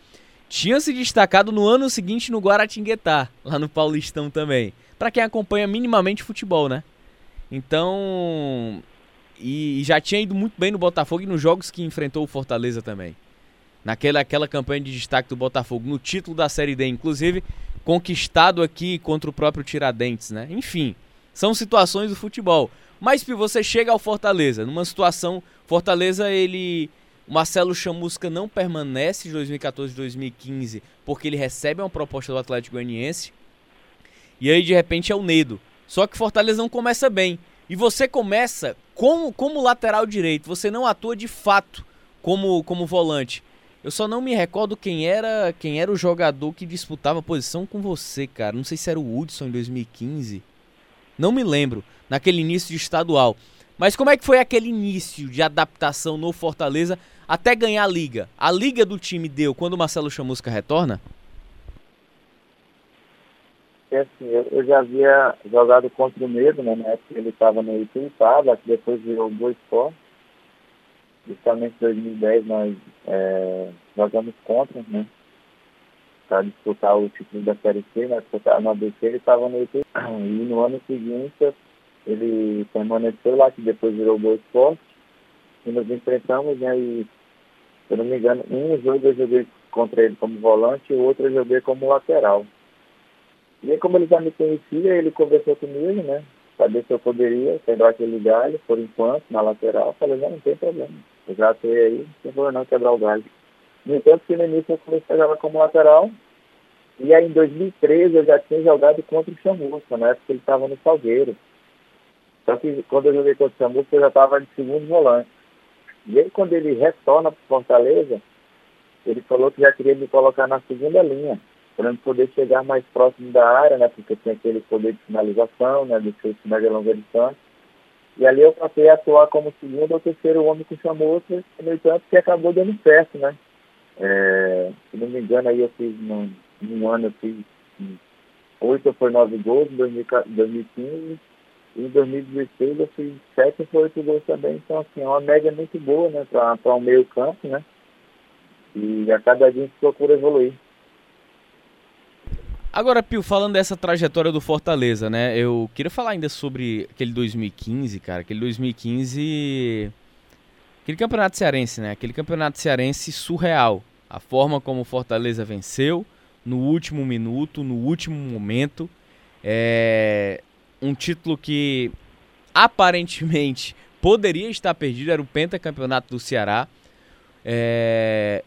tinha se destacado no ano seguinte no Guaratinguetá, lá no Paulistão também. Para quem acompanha minimamente futebol, né? Então, e já tinha ido muito bem no Botafogo e nos jogos que enfrentou o Fortaleza também. Naquela aquela campanha de destaque do Botafogo, no título da Série D, inclusive conquistado aqui contra o próprio Tiradentes, né? Enfim, são situações do futebol. Mas você chega ao Fortaleza, numa situação, Fortaleza ele o Marcelo Chamusca não permanece de 2014 e 2015 porque ele recebe uma proposta do Atlético Goianiense. E aí de repente é o Nedo. Só que Fortaleza não começa bem. E você começa como, como lateral direito. Você não atua de fato como, como volante. Eu só não me recordo quem era quem era o jogador que disputava a posição com você, cara. Não sei se era o Hudson em 2015. Não me lembro. Naquele início de estadual. Mas como é que foi aquele início de adaptação no Fortaleza até ganhar a liga. A liga do time deu quando o Marcelo Chamusca retorna? É assim, eu, eu, já havia jogado contra o Medo, né? Na época ele estava no Ituiutaba, que depois virou Boa Esporte. Justamente em 2010 nós é, jogamos contra, né? Para disputar o título da Série C, né? Disputar no ABC, ele estava no Ituiutaba. E no ano seguinte ele permaneceu lá, que depois virou Boa Esporte. E nos enfrentamos, né? E se eu não me engano, um jogo eu joguei contra ele como volante e o outro eu joguei como lateral. E aí, como ele já me conhecia, ele conversou comigo, né? Ver se eu poderia pegar aquele galho, por enquanto, na lateral. Falei, não, não tem problema. Eu já atuei aí, não vou não quebrar o galho. No entanto, que no início eu comecei a jogar como lateral, e aí em 2013 eu já tinha jogado contra o Chamusca, na época ele estava no Salgueiro. Só que quando eu joguei contra o Chamusca eu já estava de segundo volante. E aí quando ele retorna para Fortaleza, ele falou que já queria me colocar na segunda linha, para poder chegar mais próximo da área, né? Porque tinha aquele poder de finalização, né? De ser de longa distância. E ali eu passei a atuar como segundo ou terceiro homem com Chamusca, no entanto que acabou dando certo, né? É, se não me engano, aí eu fiz num, ano, eu fiz oito ou nove gols em 2015 e em 2016 eu fiz sete ou oito gols também. Então, assim, é uma média muito boa, né, para um meio campo, né? E a cada dia a gente procura evoluir. Agora, Pio, falando dessa trajetória do Fortaleza, né? Eu queria falar ainda sobre aquele 2015, cara. Aquele 2015. Aquele campeonato cearense, né? Aquele campeonato cearense surreal. A forma como o Fortaleza venceu no último minuto, no último momento. É um título que aparentemente poderia estar perdido, era o pentacampeonato do Ceará. É...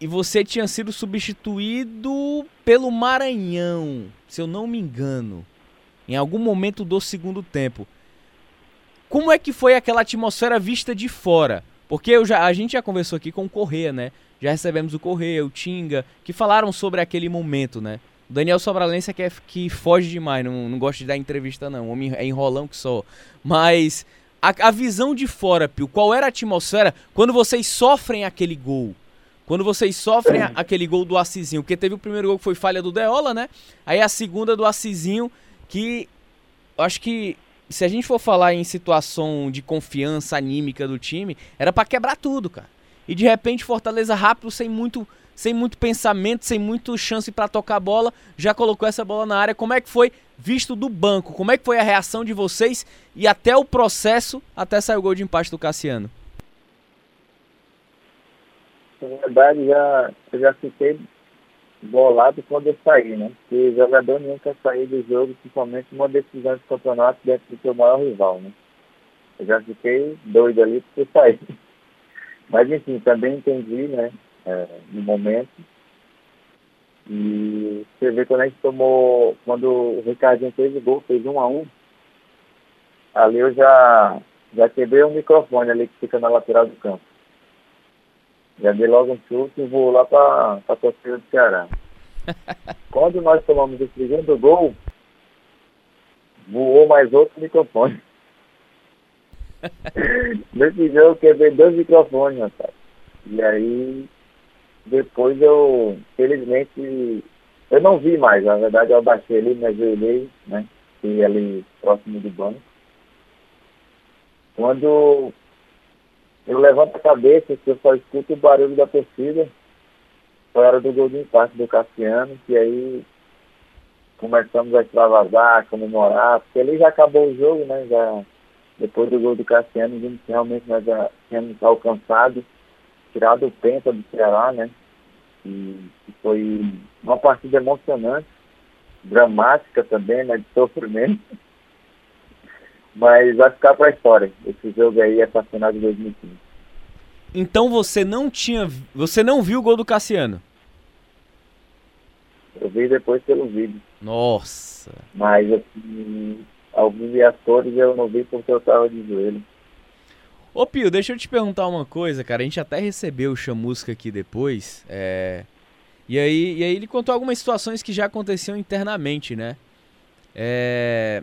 E você tinha sido substituído pelo Maranhão, se eu não me engano, em algum momento do segundo tempo. Como é que foi aquela atmosfera vista de fora? Porque eu já, a gente já conversou aqui com o Correia, né? Já recebemos o Correia, o Tinga, que falaram sobre aquele momento, né? O Daniel Sobralense é que, é, que foge demais, não, não gosta de dar entrevista, não. O homem é enrolão que só. Mas a, a visão de fora, Pio, qual era a atmosfera quando vocês sofrem aquele gol? Quando vocês sofrem aquele gol do Assisinho, porque teve o primeiro gol que foi falha do Deola, né? Aí a segunda do Assisinho, que acho que se a gente for falar em situação de confiança anímica do time, era para quebrar tudo, cara. E de repente Fortaleza rápido, sem muito sem muito pensamento, sem muito chance para tocar a bola, já colocou essa bola na área. Como é que foi visto do banco? Como é que foi a reação de vocês e até o processo até sair o gol de empate do Cassiano? Na verdade, já, eu já fiquei bolado quando eu saí, né? Porque jogador nenhum quer sair do jogo, principalmente uma decisão de campeonato dentro do seu maior rival, né? Eu já fiquei doido ali porque saí. Mas enfim, também entendi, né? é, no momento. E você vê quando a gente tomou, quando o Ricardinho fez o gol, fez um a um, ali eu já, já quebrei o microfone ali que fica na lateral do campo. Já dei logo um chute e vou lá para a torcida do Ceará. Quando nós tomamos o segundo gol, voou mais outro microfone. Nesse jogo eu quebrei dois microfones, rapaz. E aí depois eu, felizmente, eu não vi mais, na verdade eu abaixei ali, me ajoelhei, né? Fui ali próximo do banco. Quando eu levanto a cabeça, eu só escuto o barulho da torcida, foi a hora do gol de empate do Cassiano, que aí começamos a extravasar, comemorar, porque ali já acabou o jogo, né? Já, depois do gol do Cassiano, vimos que realmente nós já tínhamos alcançado, tirado o penta do Ceará, né? E, foi uma partida emocionante, dramática também, né, de sofrimento. Mas vai ficar para a história. Esse jogo aí é para final de 2015. Então você não tinha, você não viu o gol do Cassiano? Eu vi depois pelo vídeo. Nossa. Mas assim, alguns atores eu não vi porque eu estava de joelho. Ô Pio, deixa eu te perguntar uma coisa, cara. A gente até recebeu o Chamusca aqui depois. É... E, aí, e aí ele contou algumas situações que já aconteciam internamente, né? É...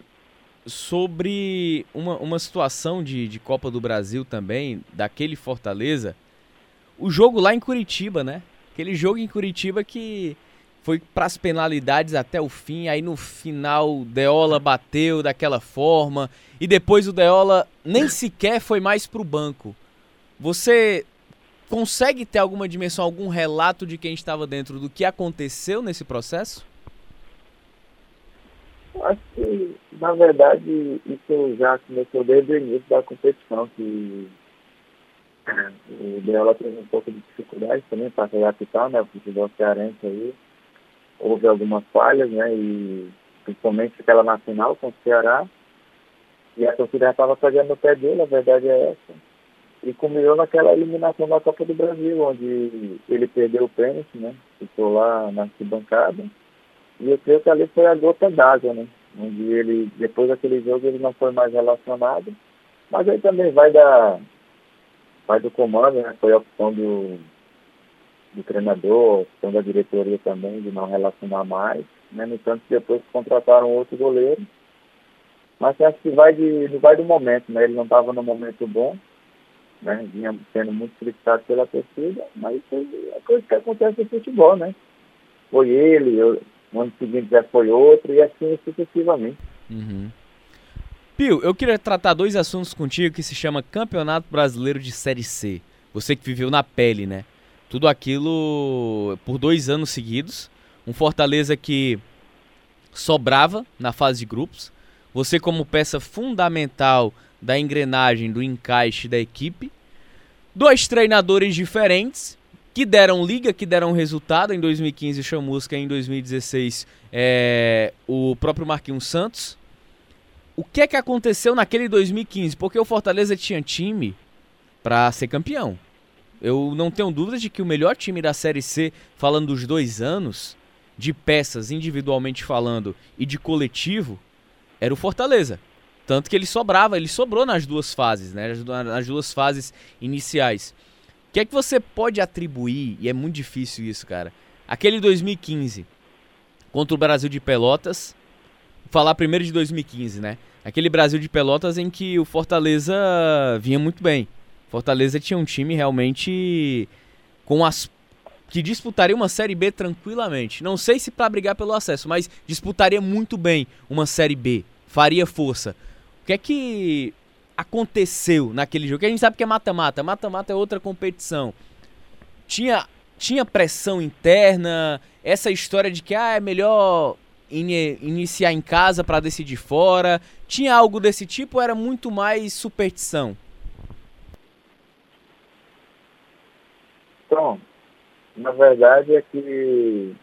Sobre uma, uma situação de, de Copa do Brasil também, daquele Fortaleza. O jogo lá em Curitiba, né? Aquele jogo em Curitiba que foi para as penalidades até o fim. Aí no final, Deola bateu daquela forma. E depois o Deola nem sequer foi mais para o banco. Você consegue ter alguma dimensão, algum relato de quem estava dentro do que aconteceu nesse processo? Acho que, na verdade, isso já começou desde o início da competição, que é, o Deola teve um pouco de dificuldade também para se adaptar, né, o futebol cearense aí houve algumas falhas, né? E principalmente aquela nacional com o Ceará. E a torcida estava pegando no pé dele, a verdade é essa. e culminou naquela eliminação da Copa do Brasil, onde ele perdeu o pênalti, né? Ficou lá na arquibancada. E eu creio que ali foi a gota d'água, né? Onde ele, depois daquele jogo, ele não foi mais relacionado. Mas aí também vai da vai do comando, né? Foi a opção do, do treinador, a opção da diretoria também de não relacionar mais. Né? No entanto, depois contrataram outro goleiro. Mas acho que vai, de, vai do momento, né? Ele não estava no momento bom, né? Vinha sendo muito criticado pela torcida, mas é coisa que acontece no futebol, né? Foi ele, eu, no ano seguinte já foi outro, e assim sucessivamente. Uhum. Pio, eu queria tratar dois assuntos contigo que se chama Campeonato Brasileiro de Série C. Você que viveu na pele, né? Tudo aquilo por dois anos seguidos. Um Fortaleza que sobrava na fase de grupos. Você como peça fundamental da engrenagem, do encaixe da equipe. Dois treinadores diferentes que deram liga, que deram resultado. Em 2015 o Chamusca, em 2016 é, o próprio Marquinhos Santos o que é que aconteceu naquele 2015? Porque o Fortaleza tinha time para ser campeão. Eu não tenho dúvida de que o melhor time da Série C, falando dos dois anos, de peças individualmente falando e de coletivo, era o Fortaleza. Tanto que ele sobrava, ele sobrou nas duas fases, né? Nas duas fases iniciais. Que é que você pode atribuir, e é muito difícil isso, cara, aquele 2015 contra o Brasil de Pelotas, falar primeiro de 2015, né? Aquele Brasil de Pelotas em que o Fortaleza vinha muito bem. Fortaleza tinha um time realmente com as que disputaria uma Série B tranquilamente. Não sei se para brigar pelo acesso, mas disputaria muito bem uma Série B. Faria força. O que é que aconteceu naquele jogo? Que a gente sabe que é mata-mata. Mata-mata é outra competição. Tinha tinha pressão interna, essa história de que ah, é melhor in iniciar em casa para decidir fora? Tinha algo desse tipo ou era muito mais superstição? Então, na verdade é que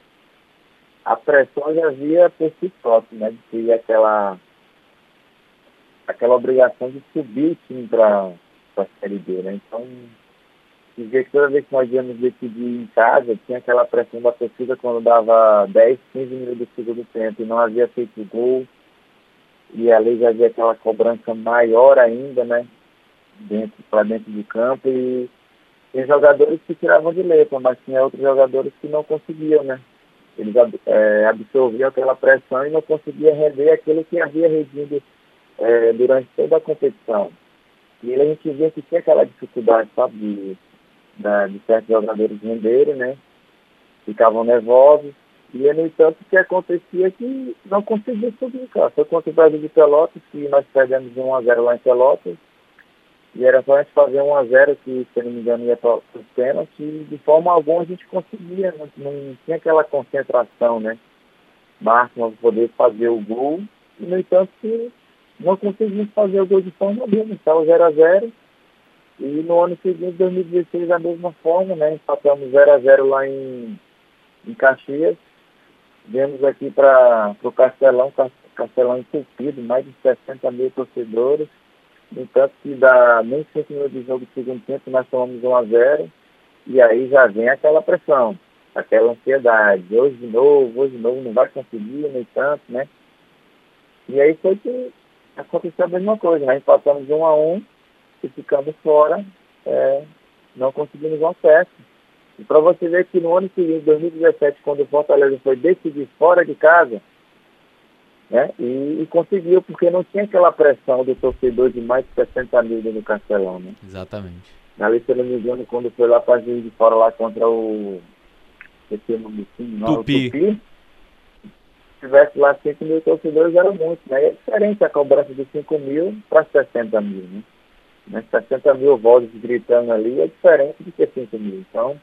a pressão já havia por si próprio, né? De ter aquela, aquela obrigação de subir o time para a Série B, né? Então, ver que toda vez que nós íamos decidir em casa, tinha aquela pressão da torcida quando dava 10, 15 minutos do segundo tempo e não havia feito gol. E ali já havia aquela cobrança maior ainda, né? Dentro, para dentro de campo. E tem jogadores que tiravam de letra, mas tinha outros jogadores que não conseguiam, né? Eles é, absorviam aquela pressão e não conseguiam render aquilo que havia rendido é, durante toda a competição. E a gente via que tinha aquela dificuldade, sabe, de da, de certos jogadores renderem, né? Ficavam nervosos. E, no entanto, o que acontecia é que não conseguia subir, cara. Foi contra o Brasil de Pelotas, que nós perdemos 1x0 lá em Pelotas. E era só a gente fazer 1x0, que, se não me engano, ia para os pênaltis. E, de forma alguma, a gente conseguia. Não, não tinha aquela concentração, né? Máxima para poder fazer o gol. E, no entanto, não conseguimos fazer o gol de forma alguma. Estava 0x0 e no ano seguinte, 2016, da mesma forma, né? Empatamos 0 a 0 lá em, em Caxias. Viemos aqui para o Castelão, Castelão entupido, mais de 60 mil torcedores. No entanto, que dá nem 5 minutos de jogo de segundo tempo, nós tomamos 1 a 0 E aí já vem aquela pressão, aquela ansiedade. Hoje de novo, hoje de novo, não vai conseguir, nem tanto, né? E aí foi que aconteceu a mesma coisa, né? Empatamos 1 a 1 e ficamos fora, é, não conseguimos um acesso. E para você ver que no ano seguinte, 2017, quando o Fortaleza foi decidir fora de casa, né, e, e, conseguiu, porque não tinha aquela pressão do torcedor de mais de 60 mil no Castelão. Né? Exatamente. Se eu não me engano, quando foi lá para de fora lá contra o. Esse é nome do time, não, Tupi. o Tupi. Se tivesse lá 5 mil torcedores, era muito. Né? E é diferente a cobrança de 5 mil para 60 mil. Né? né, 60 mil vozes gritando ali é diferente de ter 5 mil. Então,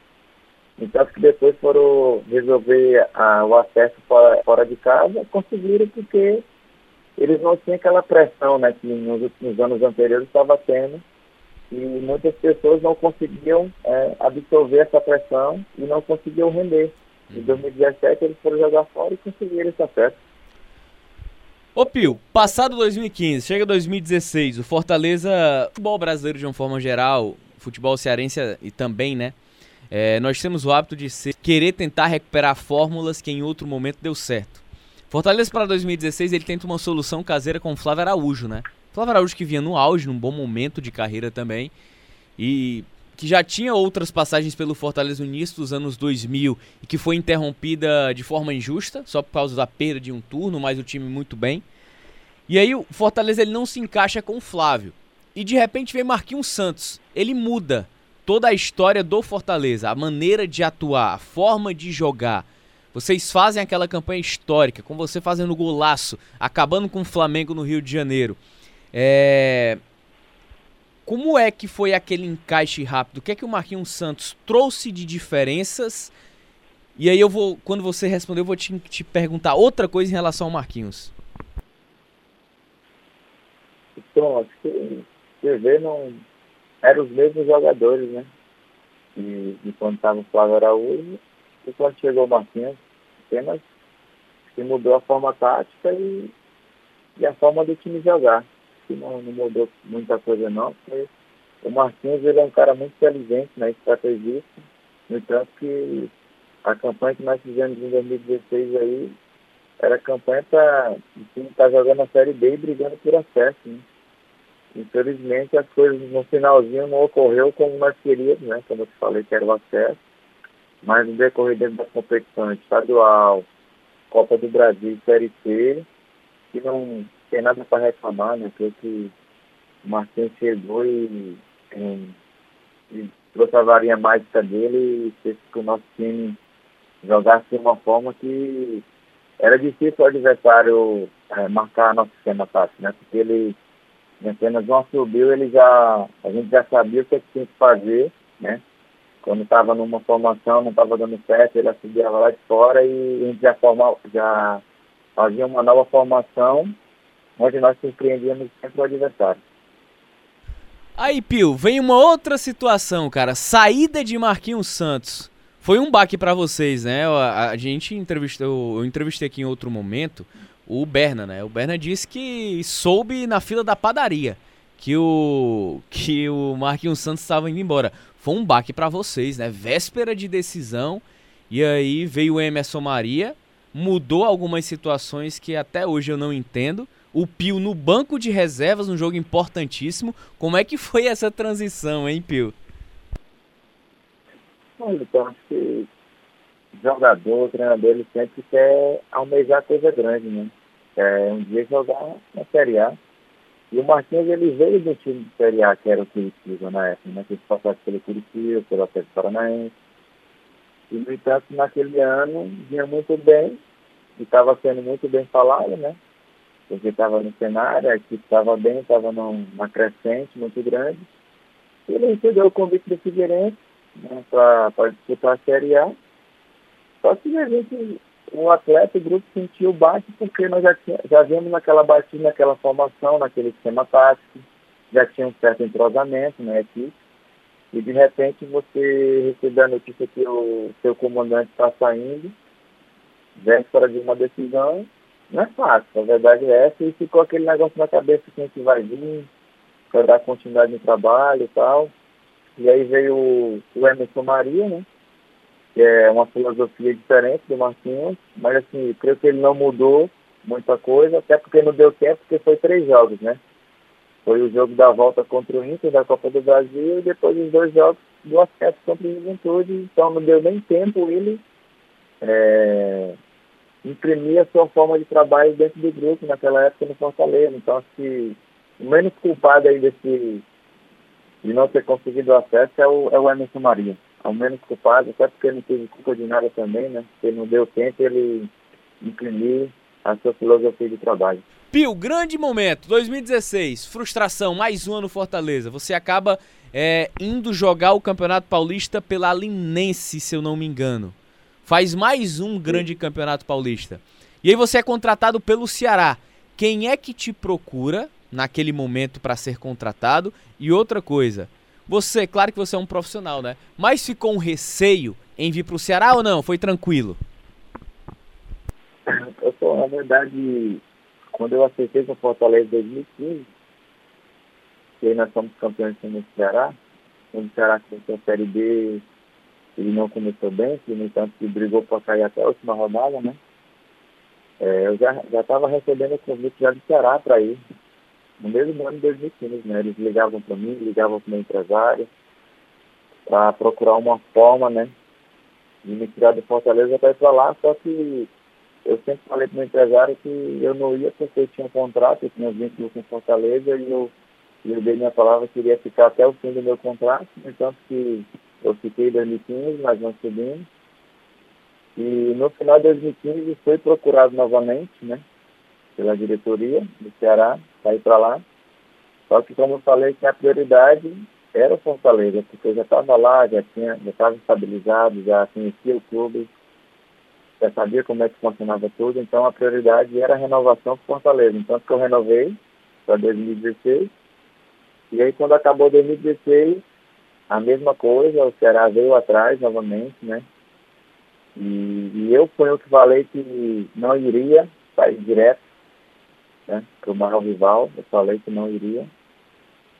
então que depois foram resolver a, o acesso fora, fora de casa, conseguiram porque eles não tinham aquela pressão né, que nos anos anteriores estava tendo e muitas pessoas não conseguiam é, absorver essa pressão e não conseguiam render. Em 2017 uhum. eles foram jogar fora e conseguiram esse acesso. Ô Pio, passado 2015, chega 2016, o Fortaleza, futebol brasileiro de uma forma geral, futebol cearense e também, né? É, nós temos o hábito de ser, querer tentar recuperar fórmulas que em outro momento deu certo. Fortaleza para 2016 ele tenta uma solução caseira com o Flávio Araújo, né? Flávio Araújo que vinha no auge, num bom momento de carreira também, e que já tinha outras passagens pelo Fortaleza no início dos anos 2000 e que foi interrompida de forma injusta, só por causa da perda de um turno, mas o time muito bem. E aí o Fortaleza ele não se encaixa com o Flávio. E de repente vem Marquinhos Santos. Ele muda toda a história do Fortaleza, a maneira de atuar, a forma de jogar. Vocês fazem aquela campanha histórica, com você fazendo golaço, acabando com o Flamengo no Rio de Janeiro. É... Como é que foi aquele encaixe rápido? O que é que o Marquinhos Santos trouxe de diferenças? E aí eu vou, quando você responder, eu vou te, te perguntar outra coisa em relação ao Marquinhos. Então, você vê, não eram os mesmos jogadores, né? E, e quando estava o Flávio Araújo e quando chegou o Marquinhos, apenas se mudou a forma tática e, e a forma do time jogar que não, não mudou muita coisa não, porque o Marquinhos ele é um cara muito inteligente, né, estrategista, no entanto que a campanha que nós fizemos em 2016 aí era campanha para o time estar tá jogando a Série B e brigando por acesso, né? Infelizmente as coisas no finalzinho não ocorreu como nós queríamos, né? Como eu te falei que era o acesso, mas no decorrer dentro da competição estadual, Copa do Brasil Série C, que não tem nada para reclamar, né? Creio que o Marquinhos chegou e, e, e trouxe a varinha mágica dele e fez que o nosso time jogasse de uma forma que era difícil o adversário é, marcar nosso sistema tático, né? Porque ele apenas não subiu, ele já, a gente já sabia o que, é tinha que fazer, né? Quando estava numa formação, não estava dando certo, ele subia lá de fora e a gente já, forma, já fazia uma nova formação onde nós surpreendíamos sempre o adversário. Aí, Pio, vem uma outra situação, cara. Saída de Marquinhos Santos. Foi um baque para vocês, né? A, gente entrevistou, eu entrevistei aqui em outro momento o Berna, né? O Berna disse que soube na fila da padaria que o que o Marquinhos Santos estava indo embora. Foi um baque para vocês, né? Véspera de decisão e aí veio o Emerson Maria, mudou algumas situações que até hoje eu não entendo o Pio no banco de reservas, um jogo importantíssimo. Como é que foi essa transição, hein, Pio? Então, acho que jogador, treinador, ele sempre quer almejar coisa grande, né? É, um dia jogar na Série A. E o Marquinhos, ele veio do time de Série A, que era o Curitiba na época, né? Que ele pelo Curitiba, pelo Atlético Paranaense. E, no entanto, naquele ano, vinha muito bem, e estava sendo muito bem falado, né? Porque estava no cenário, a equipe estava bem, estava numa crescente muito grande. E ele recebeu o convite do Figueirense né, para disputar a Série A. Só que a gente, o atleta, o grupo sentiu baixo porque nós já, tinha, já vimos naquela batida, naquela formação, naquele esquema tático, já tinha um certo entrosamento na né, equipe. E de repente você receber a notícia que o seu comandante está saindo, véspera de uma decisão, não é fácil, a verdade é essa, e ficou aquele negócio na cabeça que a gente vai vir, para dar continuidade no trabalho e tal. E aí veio o, o Emerson Maria, né? Que é uma filosofia diferente do Marquinhos, mas assim, creio que ele não mudou muita coisa, até porque não deu tempo, porque foi três jogos, né? Foi o jogo da volta contra o Inter da Copa do Brasil e depois os dois jogos do acesso contra o Juventude, então não deu nem tempo ele é, imprimir a sua forma de trabalho dentro do grupo naquela época no Fortaleza. Então, acho que o menos culpado aí desse de não ter conseguido acesso é o, é o Emerson Maria. É o menos culpado, até porque não teve culpa de nada também, né? Porque não deu tempo ele imprimir a sua filosofia de trabalho. Pio, grande momento, 2016, frustração, mais um ano Fortaleza. Você acaba é, indo jogar o Campeonato Paulista pela Linense, se eu não me engano faz mais um grande campeonato paulista. E aí você é contratado pelo Ceará. Quem é que te procura naquele momento para ser contratado? E outra coisa, você, claro que você é um profissional, né? Mas ficou um receio em vir para o Ceará ou não? Foi tranquilo? Eu sou, na verdade, quando eu aceitei com o Fortaleza em 2015, que aí nós somos campeões no Ceará, quando o Ceará começou a Série B, ele não começou bem, no entanto que brigou para cair até a última rodada, né? É, eu já estava recebendo o convite já do Ceará para ir, no mesmo ano de 2015, né? Eles ligavam para mim, ligavam para o meu empresário, para procurar uma forma, né? De me tirar do Fortaleza para ir para lá, só que eu sempre falei para o meu empresário que eu não ia porque eu tinha um contrato, eu tinha vínculo com Fortaleza e eu, eu dei minha palavra que iria ficar até o fim do meu contrato, entanto que eu fiquei em 2015, mas não subimos. E no final de 2015 foi procurado novamente, né? Pela diretoria do Ceará, ir para lá. Só que como eu falei que a prioridade era o Fortaleza, porque eu já estava lá, já tinha, já estava estabilizado, já conhecia o clube, já sabia como é que funcionava tudo, então a prioridade era a renovação com Fortaleza. Então que eu renovei para 2016. E aí quando acabou 2016, a mesma coisa, o Ceará veio atrás novamente, né? E, e eu fui o que falei que não iria sair direto né, para o maior rival, eu falei que não iria.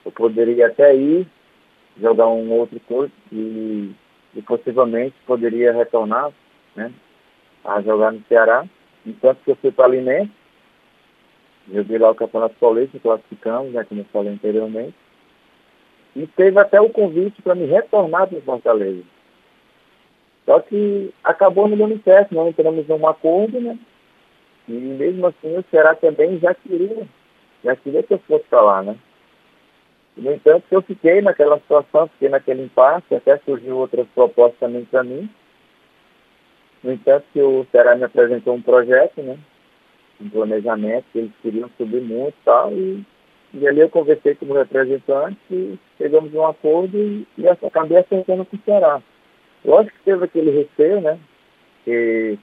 Eu poderia até ir jogar um outro curso e, e possivelmente poderia retornar né, a jogar no Ceará. Enquanto que eu fui para a Linense, joguei lá o Campeonato Paulista, classificamos, né, como eu falei anteriormente. E teve até o convite para me retornar para Fortaleza. Só que acabou não dando certo, não entramos num acordo, né? E mesmo assim o Ceará também já queria, já queria que eu fosse para lá, né? No entanto, eu fiquei naquela situação, fiquei naquele impasse, até surgiu outras propostas também para mim. No entanto, que o Ceará me apresentou um projeto, né? Um planejamento, que eles queriam subir muito e tal, e, e ali eu conversei com o representante e chegamos a um acordo e, e acabei acertando com o Ceará. Lógico que teve aquele receio, né? Que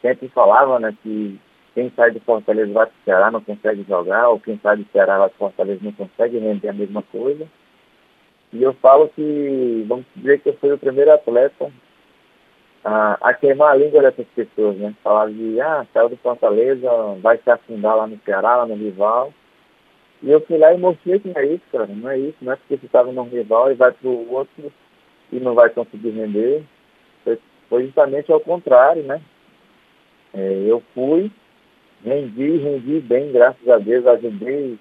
sempre falava, né, que quem sai do Fortaleza vai para o Ceará não consegue jogar, ou quem sai do Ceará vai para o Fortaleza não consegue render a mesma coisa. E eu falo que, vamos dizer que eu fui o primeiro atleta a, a queimar a língua dessas pessoas, né? Falar de, ah, saiu do Fortaleza, vai se afundar lá no Ceará, lá no rival. E eu fui lá e mostrei que não é isso, cara, não é isso, não é porque você estava num rival e vai para o outro e não vai conseguir render. Foi, foi justamente ao contrário, né? É, eu fui, rendi, rendi bem, graças a Deus, ajudei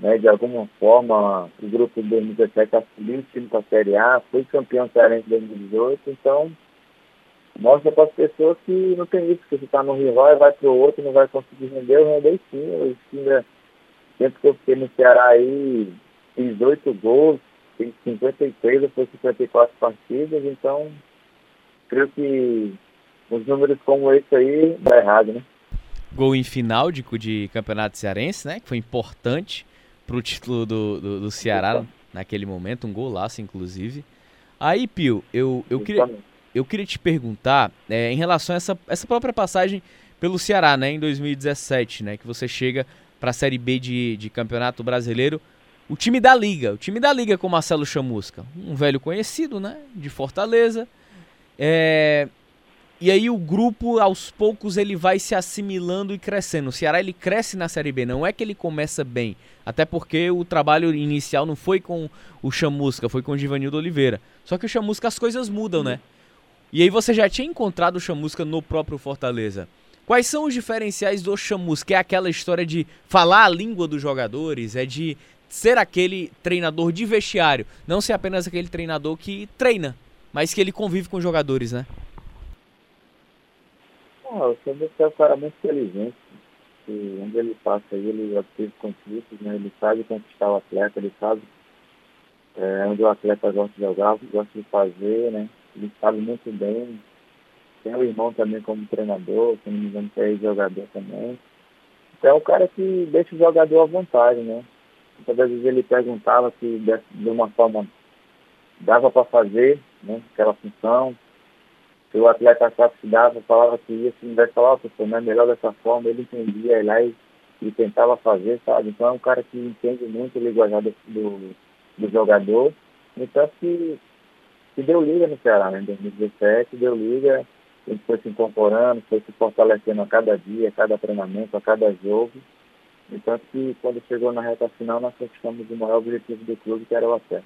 né, de alguma forma o grupo de 2017 a subir o time para a Série A, fui campeão cearense em 2018, então mostra para as pessoas que não tem isso, que você está no rival e vai para o outro não vai conseguir render, eu rendei sim, eu ainda, sempre que eu fiquei no Ceará aí, fiz oito gols, fiz 53 ou foi 54 partidas, então creio que os números como esse aí dá errado, né? Gol em final de, de campeonato cearense, né? Que foi importante para o título do, do, do Ceará naquele momento, um golaço, inclusive. Aí, Pio, eu, eu, queria, eu queria te perguntar é, em relação a essa, essa própria passagem pelo Ceará, né? Em 2017, né? Que você chega para a Série B de, de Campeonato Brasileiro. O time da Liga, o time da Liga com Marcelo Chamusca, um velho conhecido, né? De Fortaleza. É, e aí o grupo, aos poucos, ele vai se assimilando e crescendo. O Ceará, ele cresce na Série B. Não é que ele começa bem. Até porque o trabalho inicial não foi com o Chamusca, foi com o Givanildo Oliveira. Só que o Chamusca as coisas mudam, né? E aí você já tinha encontrado o Chamusca no próprio Fortaleza. Quais são os diferenciais do Chamusca? É aquela história de falar a língua dos jogadores, é de ser aquele treinador de vestiário, não ser apenas aquele treinador que treina, mas que ele convive com os jogadores, né? Ah, o Sandro é um cara muito inteligente. E onde ele passa ele obteve conflitos, né? Ele sabe conquistar o atleta, ele sabe é, onde o atleta gosta de jogar, gosta de fazer, né? Ele sabe muito bem. Tem o irmão também como treinador, se não me engano, é jogador também. Então é um cara que deixa o jogador à vontade, né? Muitas vezes ele perguntava se de uma forma dava para fazer né, aquela função, se o atleta se dava, falava que ia, se não vai falar, oh, não é melhor dessa forma, ele entendia, ele lá e, e, tentava fazer, sabe? Então é um cara que entende muito o linguajar do, do, do jogador. Então que, que deu liga no Ceará, né? Em 2017, deu liga, gente foi se incorporando, foi se fortalecendo a cada dia, a cada treinamento, a cada jogo. Entanto que quando chegou na reta final, nós conquistamos o maior objetivo do clube, que era o acesso.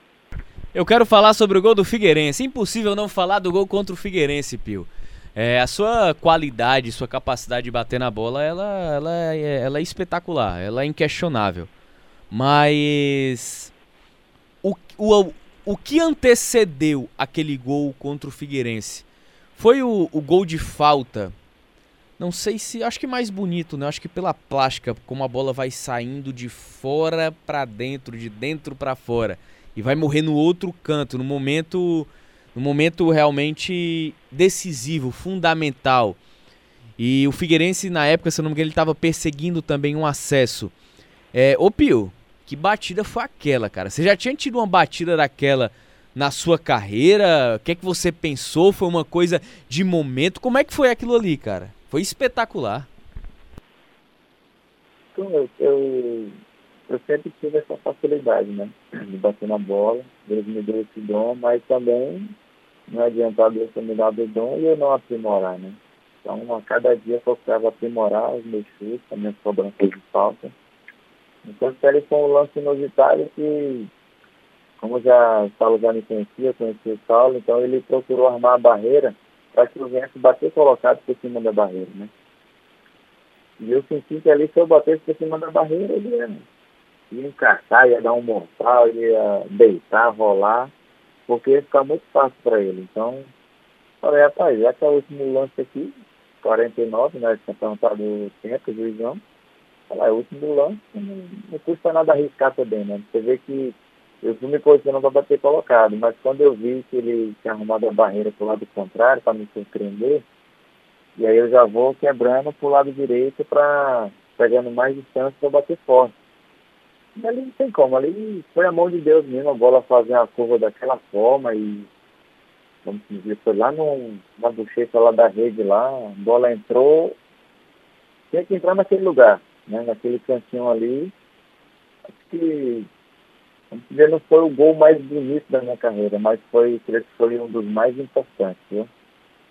Eu quero falar sobre o gol do Figueirense. Impossível não falar do gol contra o Figueirense, Pio. É, a sua qualidade, sua capacidade de bater na bola, ela, ela, é, ela é espetacular, ela é inquestionável. Mas o, o, o que antecedeu aquele gol contra o Figueirense? Foi o, o gol de falta não sei se. Acho que mais bonito, né? Acho que pela plástica, como a bola vai saindo de fora para dentro, de dentro para fora. E vai morrer no outro canto, no momento. No momento realmente decisivo, fundamental. E o Figueirense, na época, se eu não me engano, ele estava perseguindo também um acesso. É, ô Pio, que batida foi aquela, cara? Você já tinha tido uma batida daquela na sua carreira? O que é que você pensou? Foi uma coisa de momento? Como é que foi aquilo ali, cara? Foi espetacular. Então, eu, eu, eu, sempre tive essa facilidade, né? De bater na bola. Deus me deu esse dom, mas também não adiantava Deus me dado o dom e eu não aprimorar, né? Então, a cada dia eu procurava aprimorar os meus chutes, as minhas cobranças de falta. Então, ele foi um lance inusitado que, como já Saulo já me conhecia, eu conhecia o Saulo, então ele procurou armar a barreira para que eu viesse bater colocado por cima da barreira, né? E eu senti que ali, se eu batesse por cima da barreira, ele ia, ia encaixar, ia dar um mortal, ia deitar, rolar, porque ia ficar muito fácil para ele. Então, falei, rapaz, já que é o último lance aqui, 49, né? Tinha perguntado o tempo, o juizão. Falei, é o último lance, não, não custa nada arriscar também, né? Você vê que eu fui me posicionando para bater colocado, mas quando eu vi que ele tinha arrumado a barreira para o lado contrário, para me surpreender, e aí eu já vou quebrando para o lado direito para pegando mais distância para bater forte. E ali não tem como, ali foi a mão de Deus mesmo, a bola fazer a curva daquela forma e vamos dizer, foi lá no, na bochecha lá da rede lá, a bola entrou, tinha que entrar naquele lugar, né, naquele cantinho ali. Acho que dizer, não foi o gol mais bonito da minha carreira, mas foi, creio que foi um dos mais importantes, viu?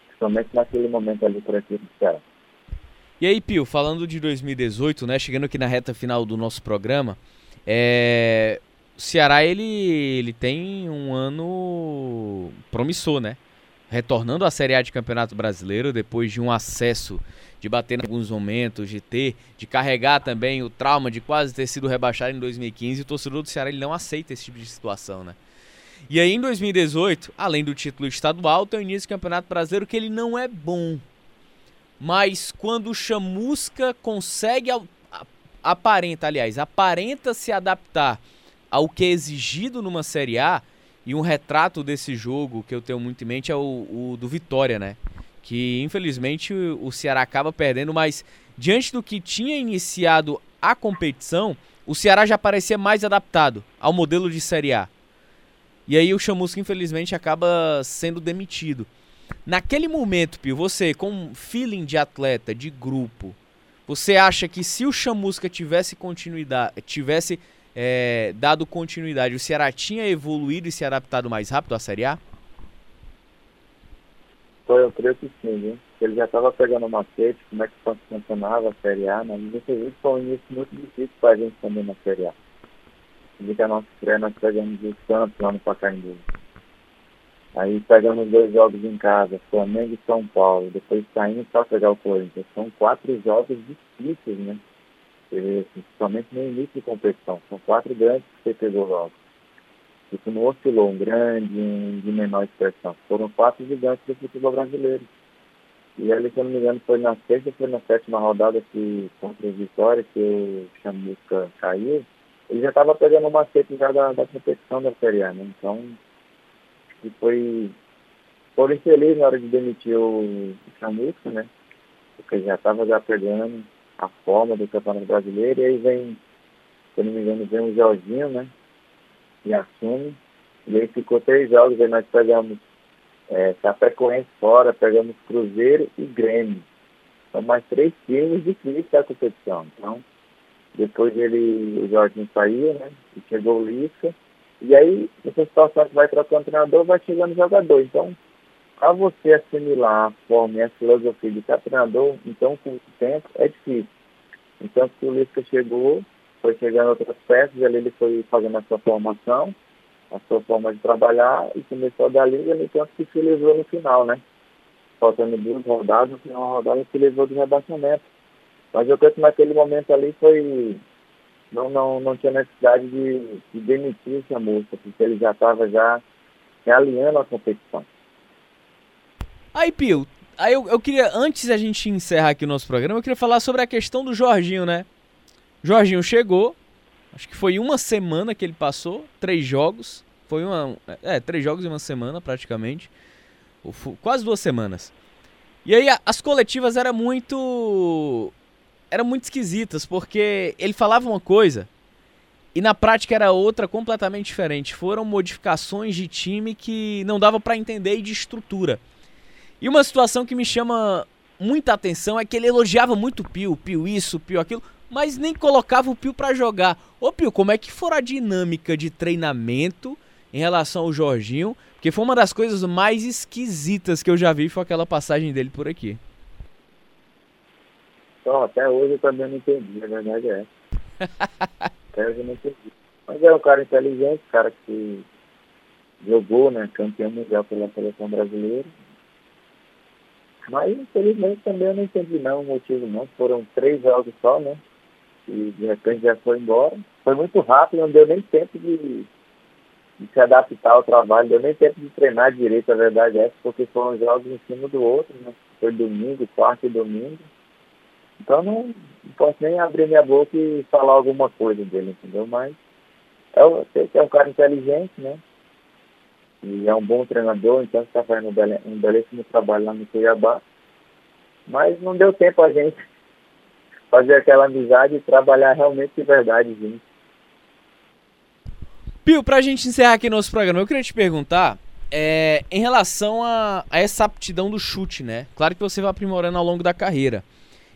Principalmente naquele momento ali por aqui do Ceará. E aí, Pio, falando de 2018, né, chegando aqui na reta final do nosso programa, é... o Ceará ele, ele tem um ano promissor, né? Retornando à Série A de Campeonato Brasileiro depois de um acesso de bater em alguns momentos, de ter, de carregar também o trauma de quase ter sido rebaixado em 2015. O torcedor do Ceará ele não aceita esse tipo de situação, né? E aí em 2018, além do título estadual, tem o início do Campeonato Brasileiro que ele não é bom. Mas quando o Chamusca consegue aparenta, aliás, aparenta se adaptar ao que é exigido numa Série A, e um retrato desse jogo que eu tenho muito em mente é o, o do Vitória, né? Que infelizmente o Ceará acaba perdendo, mas diante do que tinha iniciado a competição, o Ceará já parecia mais adaptado ao modelo de Série A. E aí o Chamusca infelizmente acaba sendo demitido. Naquele momento, Pio, você com feeling de atleta, de grupo, você acha que se o Chamusca tivesse continuidade, tivesse é, dado continuidade, o Ceará tinha evoluído e se adaptado mais rápido à Série A? Foi, eu creio que sim, viu? Ele já estava pegando macete, como é que funcionava a Série A, né? Mas você viu que foi um início muito difícil para a gente também na Série A. Vi que a nossa estreia nós pegamos o Santos lá no Pacaembu. Aí pegamos dois jogos em casa, Flamengo e São Paulo. Depois saímos para pegar o Corinthians. São quatro jogos difíceis, né? Principalmente no início de competição. São quatro grandes que você pegou logo. Isso não oscilou um grande, um de menor expressão. Foram quatro gigantes do futebol brasileiro. E ali, se eu não me engano, foi na sexta foi na sétima rodada que, contra o Vitória, que o Chamusca caiu. Ele já estava pegando uma macete já da, da competição da Série A, né? Então, e foi, foi infeliz na hora de demitir o Chamusca, né? Porque já estava já pegando a forma do Campeonato Brasileiro. E aí vem, se eu não me engano, vem o Jorginho, né? E assume. E aí ficou três jogos, aí nós pegamos é, Chapecoense fora, pegamos Cruzeiro e Grêmio. São mais três times difíceis da competição. Então, depois ele, o Jorginho saiu, né? E chegou o Lisca. E aí, nessa situação que vai trocando treinador, vai chegando jogador. Então, para você assimilar a forma e a filosofia de cada treinador, então, com o tempo, é difícil. Então, que o Lisca chegou, foi chegando outras peças, ali ele foi fazendo a sua formação, a sua forma de trabalhar e começou dar liga no tanto que se levou no final, né? Faltando duas rodadas, no final da rodada se levou do rebaixamento. Mas eu creio que naquele momento ali foi. Não, não, não tinha necessidade de, de demitir essa moça, porque ele já estava já alinhando a competição. Aí, Pio, aí eu, eu queria, antes da gente encerrar aqui o nosso programa, eu queria falar sobre a questão do Jorginho, né? Jorginho chegou, acho que foi uma semana que ele passou, três jogos. Foi uma. É, três jogos em uma semana praticamente. Quase duas semanas. E aí as coletivas eram muito. eram muito esquisitas, porque ele falava uma coisa e na prática era outra completamente diferente. Foram modificações de time que não dava para entender e de estrutura. E uma situação que me chama muita atenção é que ele elogiava muito o Pio, Pio isso, Pio aquilo, mas nem colocava o Pio para jogar. Ô Pio, como é que foi a dinâmica de treinamento em relação ao Jorginho? Porque foi uma das coisas mais esquisitas que eu já vi, foi aquela passagem dele por aqui. Então, até hoje eu também não entendi, a verdade é até hoje eu não entendi. Mas é um cara inteligente, cara que jogou, né, campeão mundial pela seleção brasileira. Mas, infelizmente, também eu não entendi não o motivo não. Foram três jogos só, né? E de repente já foi embora. Foi muito rápido, não deu nem tempo de, de se adaptar ao trabalho, deu nem tempo de treinar direito, a verdade é porque foram jogos em cima do outro, né? Foi domingo, quarto e domingo. Então não, não posso nem abrir minha boca e falar alguma coisa dele, entendeu? Mas eu sei que é um cara inteligente, né? E é um bom treinador, então está fazendo um belíssimo trabalho lá no Cuiabá. Mas não deu tempo a gente fazer aquela amizade e trabalhar realmente de verdade junto. Pio, pra gente encerrar aqui nosso programa, eu queria te perguntar é, em relação a, a, essa aptidão do chute, né? Claro que você vai aprimorando ao longo da carreira.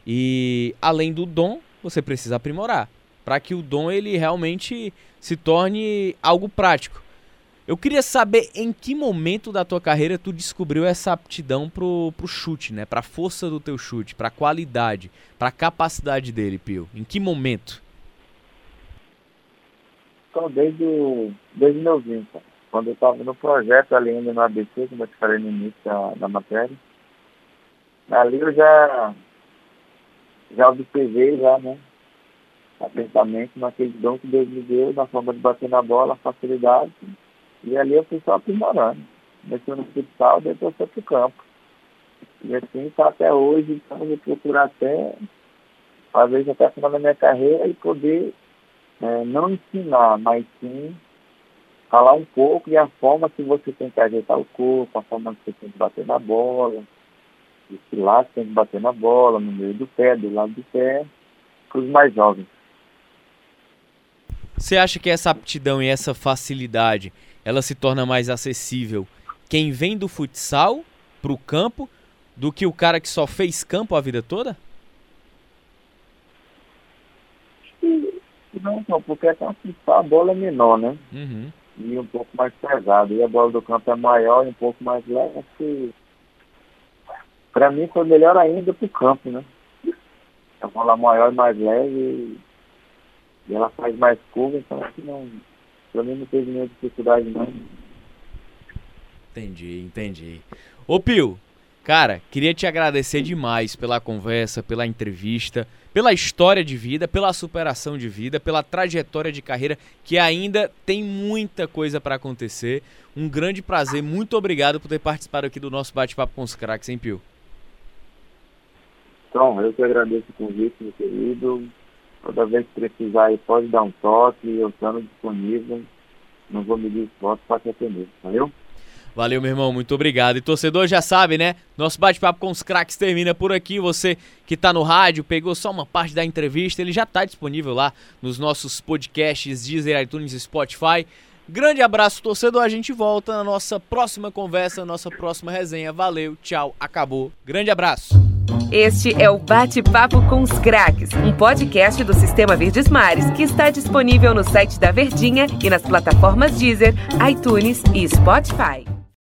E além do dom, você precisa aprimorar para que o dom ele realmente se torne algo prático. Eu queria saber em que momento da tua carreira tu descobriu essa aptidão pro, pro chute, né? Pra força do teu chute, pra qualidade, pra capacidade dele, Pio. Em que momento? Então, desde, desde meu vinho, quando eu estava no projeto ali ainda no ABC, como eu te falei no início da, da matéria, ali eu já, já observei já, né? Atentamente naquele dom que Deus me deu, na forma de bater na bola, facilidade e ali eu fui só aprimorando. Comecei no futsal, depois foi para o campo. E assim está até hoje, então eu procurar até, fazer isso até o final da minha carreira e poder é, não ensinar, mas sim falar um pouco e a forma que você tem que ajeitar o corpo, a forma que você tem que bater na bola, esse lado tem que bater na bola, no meio do pé, do lado do pé, para os mais jovens. Você acha que essa aptidão e essa facilidade ela se torna mais acessível quem vem do futsal para o campo do que o cara que só fez campo a vida toda? Não, não, porque o futsal a bola é menor, né? Uhum. E um pouco mais pesada. E a bola do campo é maior e um pouco mais leve. Que para mim foi melhor ainda para o campo, né? A bola maior e mais leve e ela faz mais curva, então acho que não, Pra mim não teve nenhuma dificuldade, não. Entendi, entendi. Ô Pio, cara, queria te agradecer demais pela conversa, pela entrevista, pela história de vida, pela superação de vida, pela trajetória de carreira que ainda tem muita coisa para acontecer. Um grande prazer, muito obrigado por ter participado aqui do nosso bate-papo com os craques, hein, Pio? Então, eu que agradeço o convite, meu querido. Toda vez que precisar aí, pode dar um toque, eu estou disponível. Não vou medir esforço para te atender. Valeu? Valeu, meu irmão, muito obrigado. E torcedor já sabe, né? Nosso bate-papo com os craques termina por aqui. Você que está no rádio, pegou só uma parte da entrevista, ele já está disponível lá nos nossos podcasts Deezer, iTunes e Spotify. Grande abraço, torcedor. A gente volta na nossa próxima conversa, nossa próxima resenha. Valeu, tchau, acabou. Grande abraço. Este é o Bate-Papo com os Craques, um podcast do Sistema Verdes Mares que está disponível no site da Verdinha e nas plataformas Deezer, iTunes e Spotify.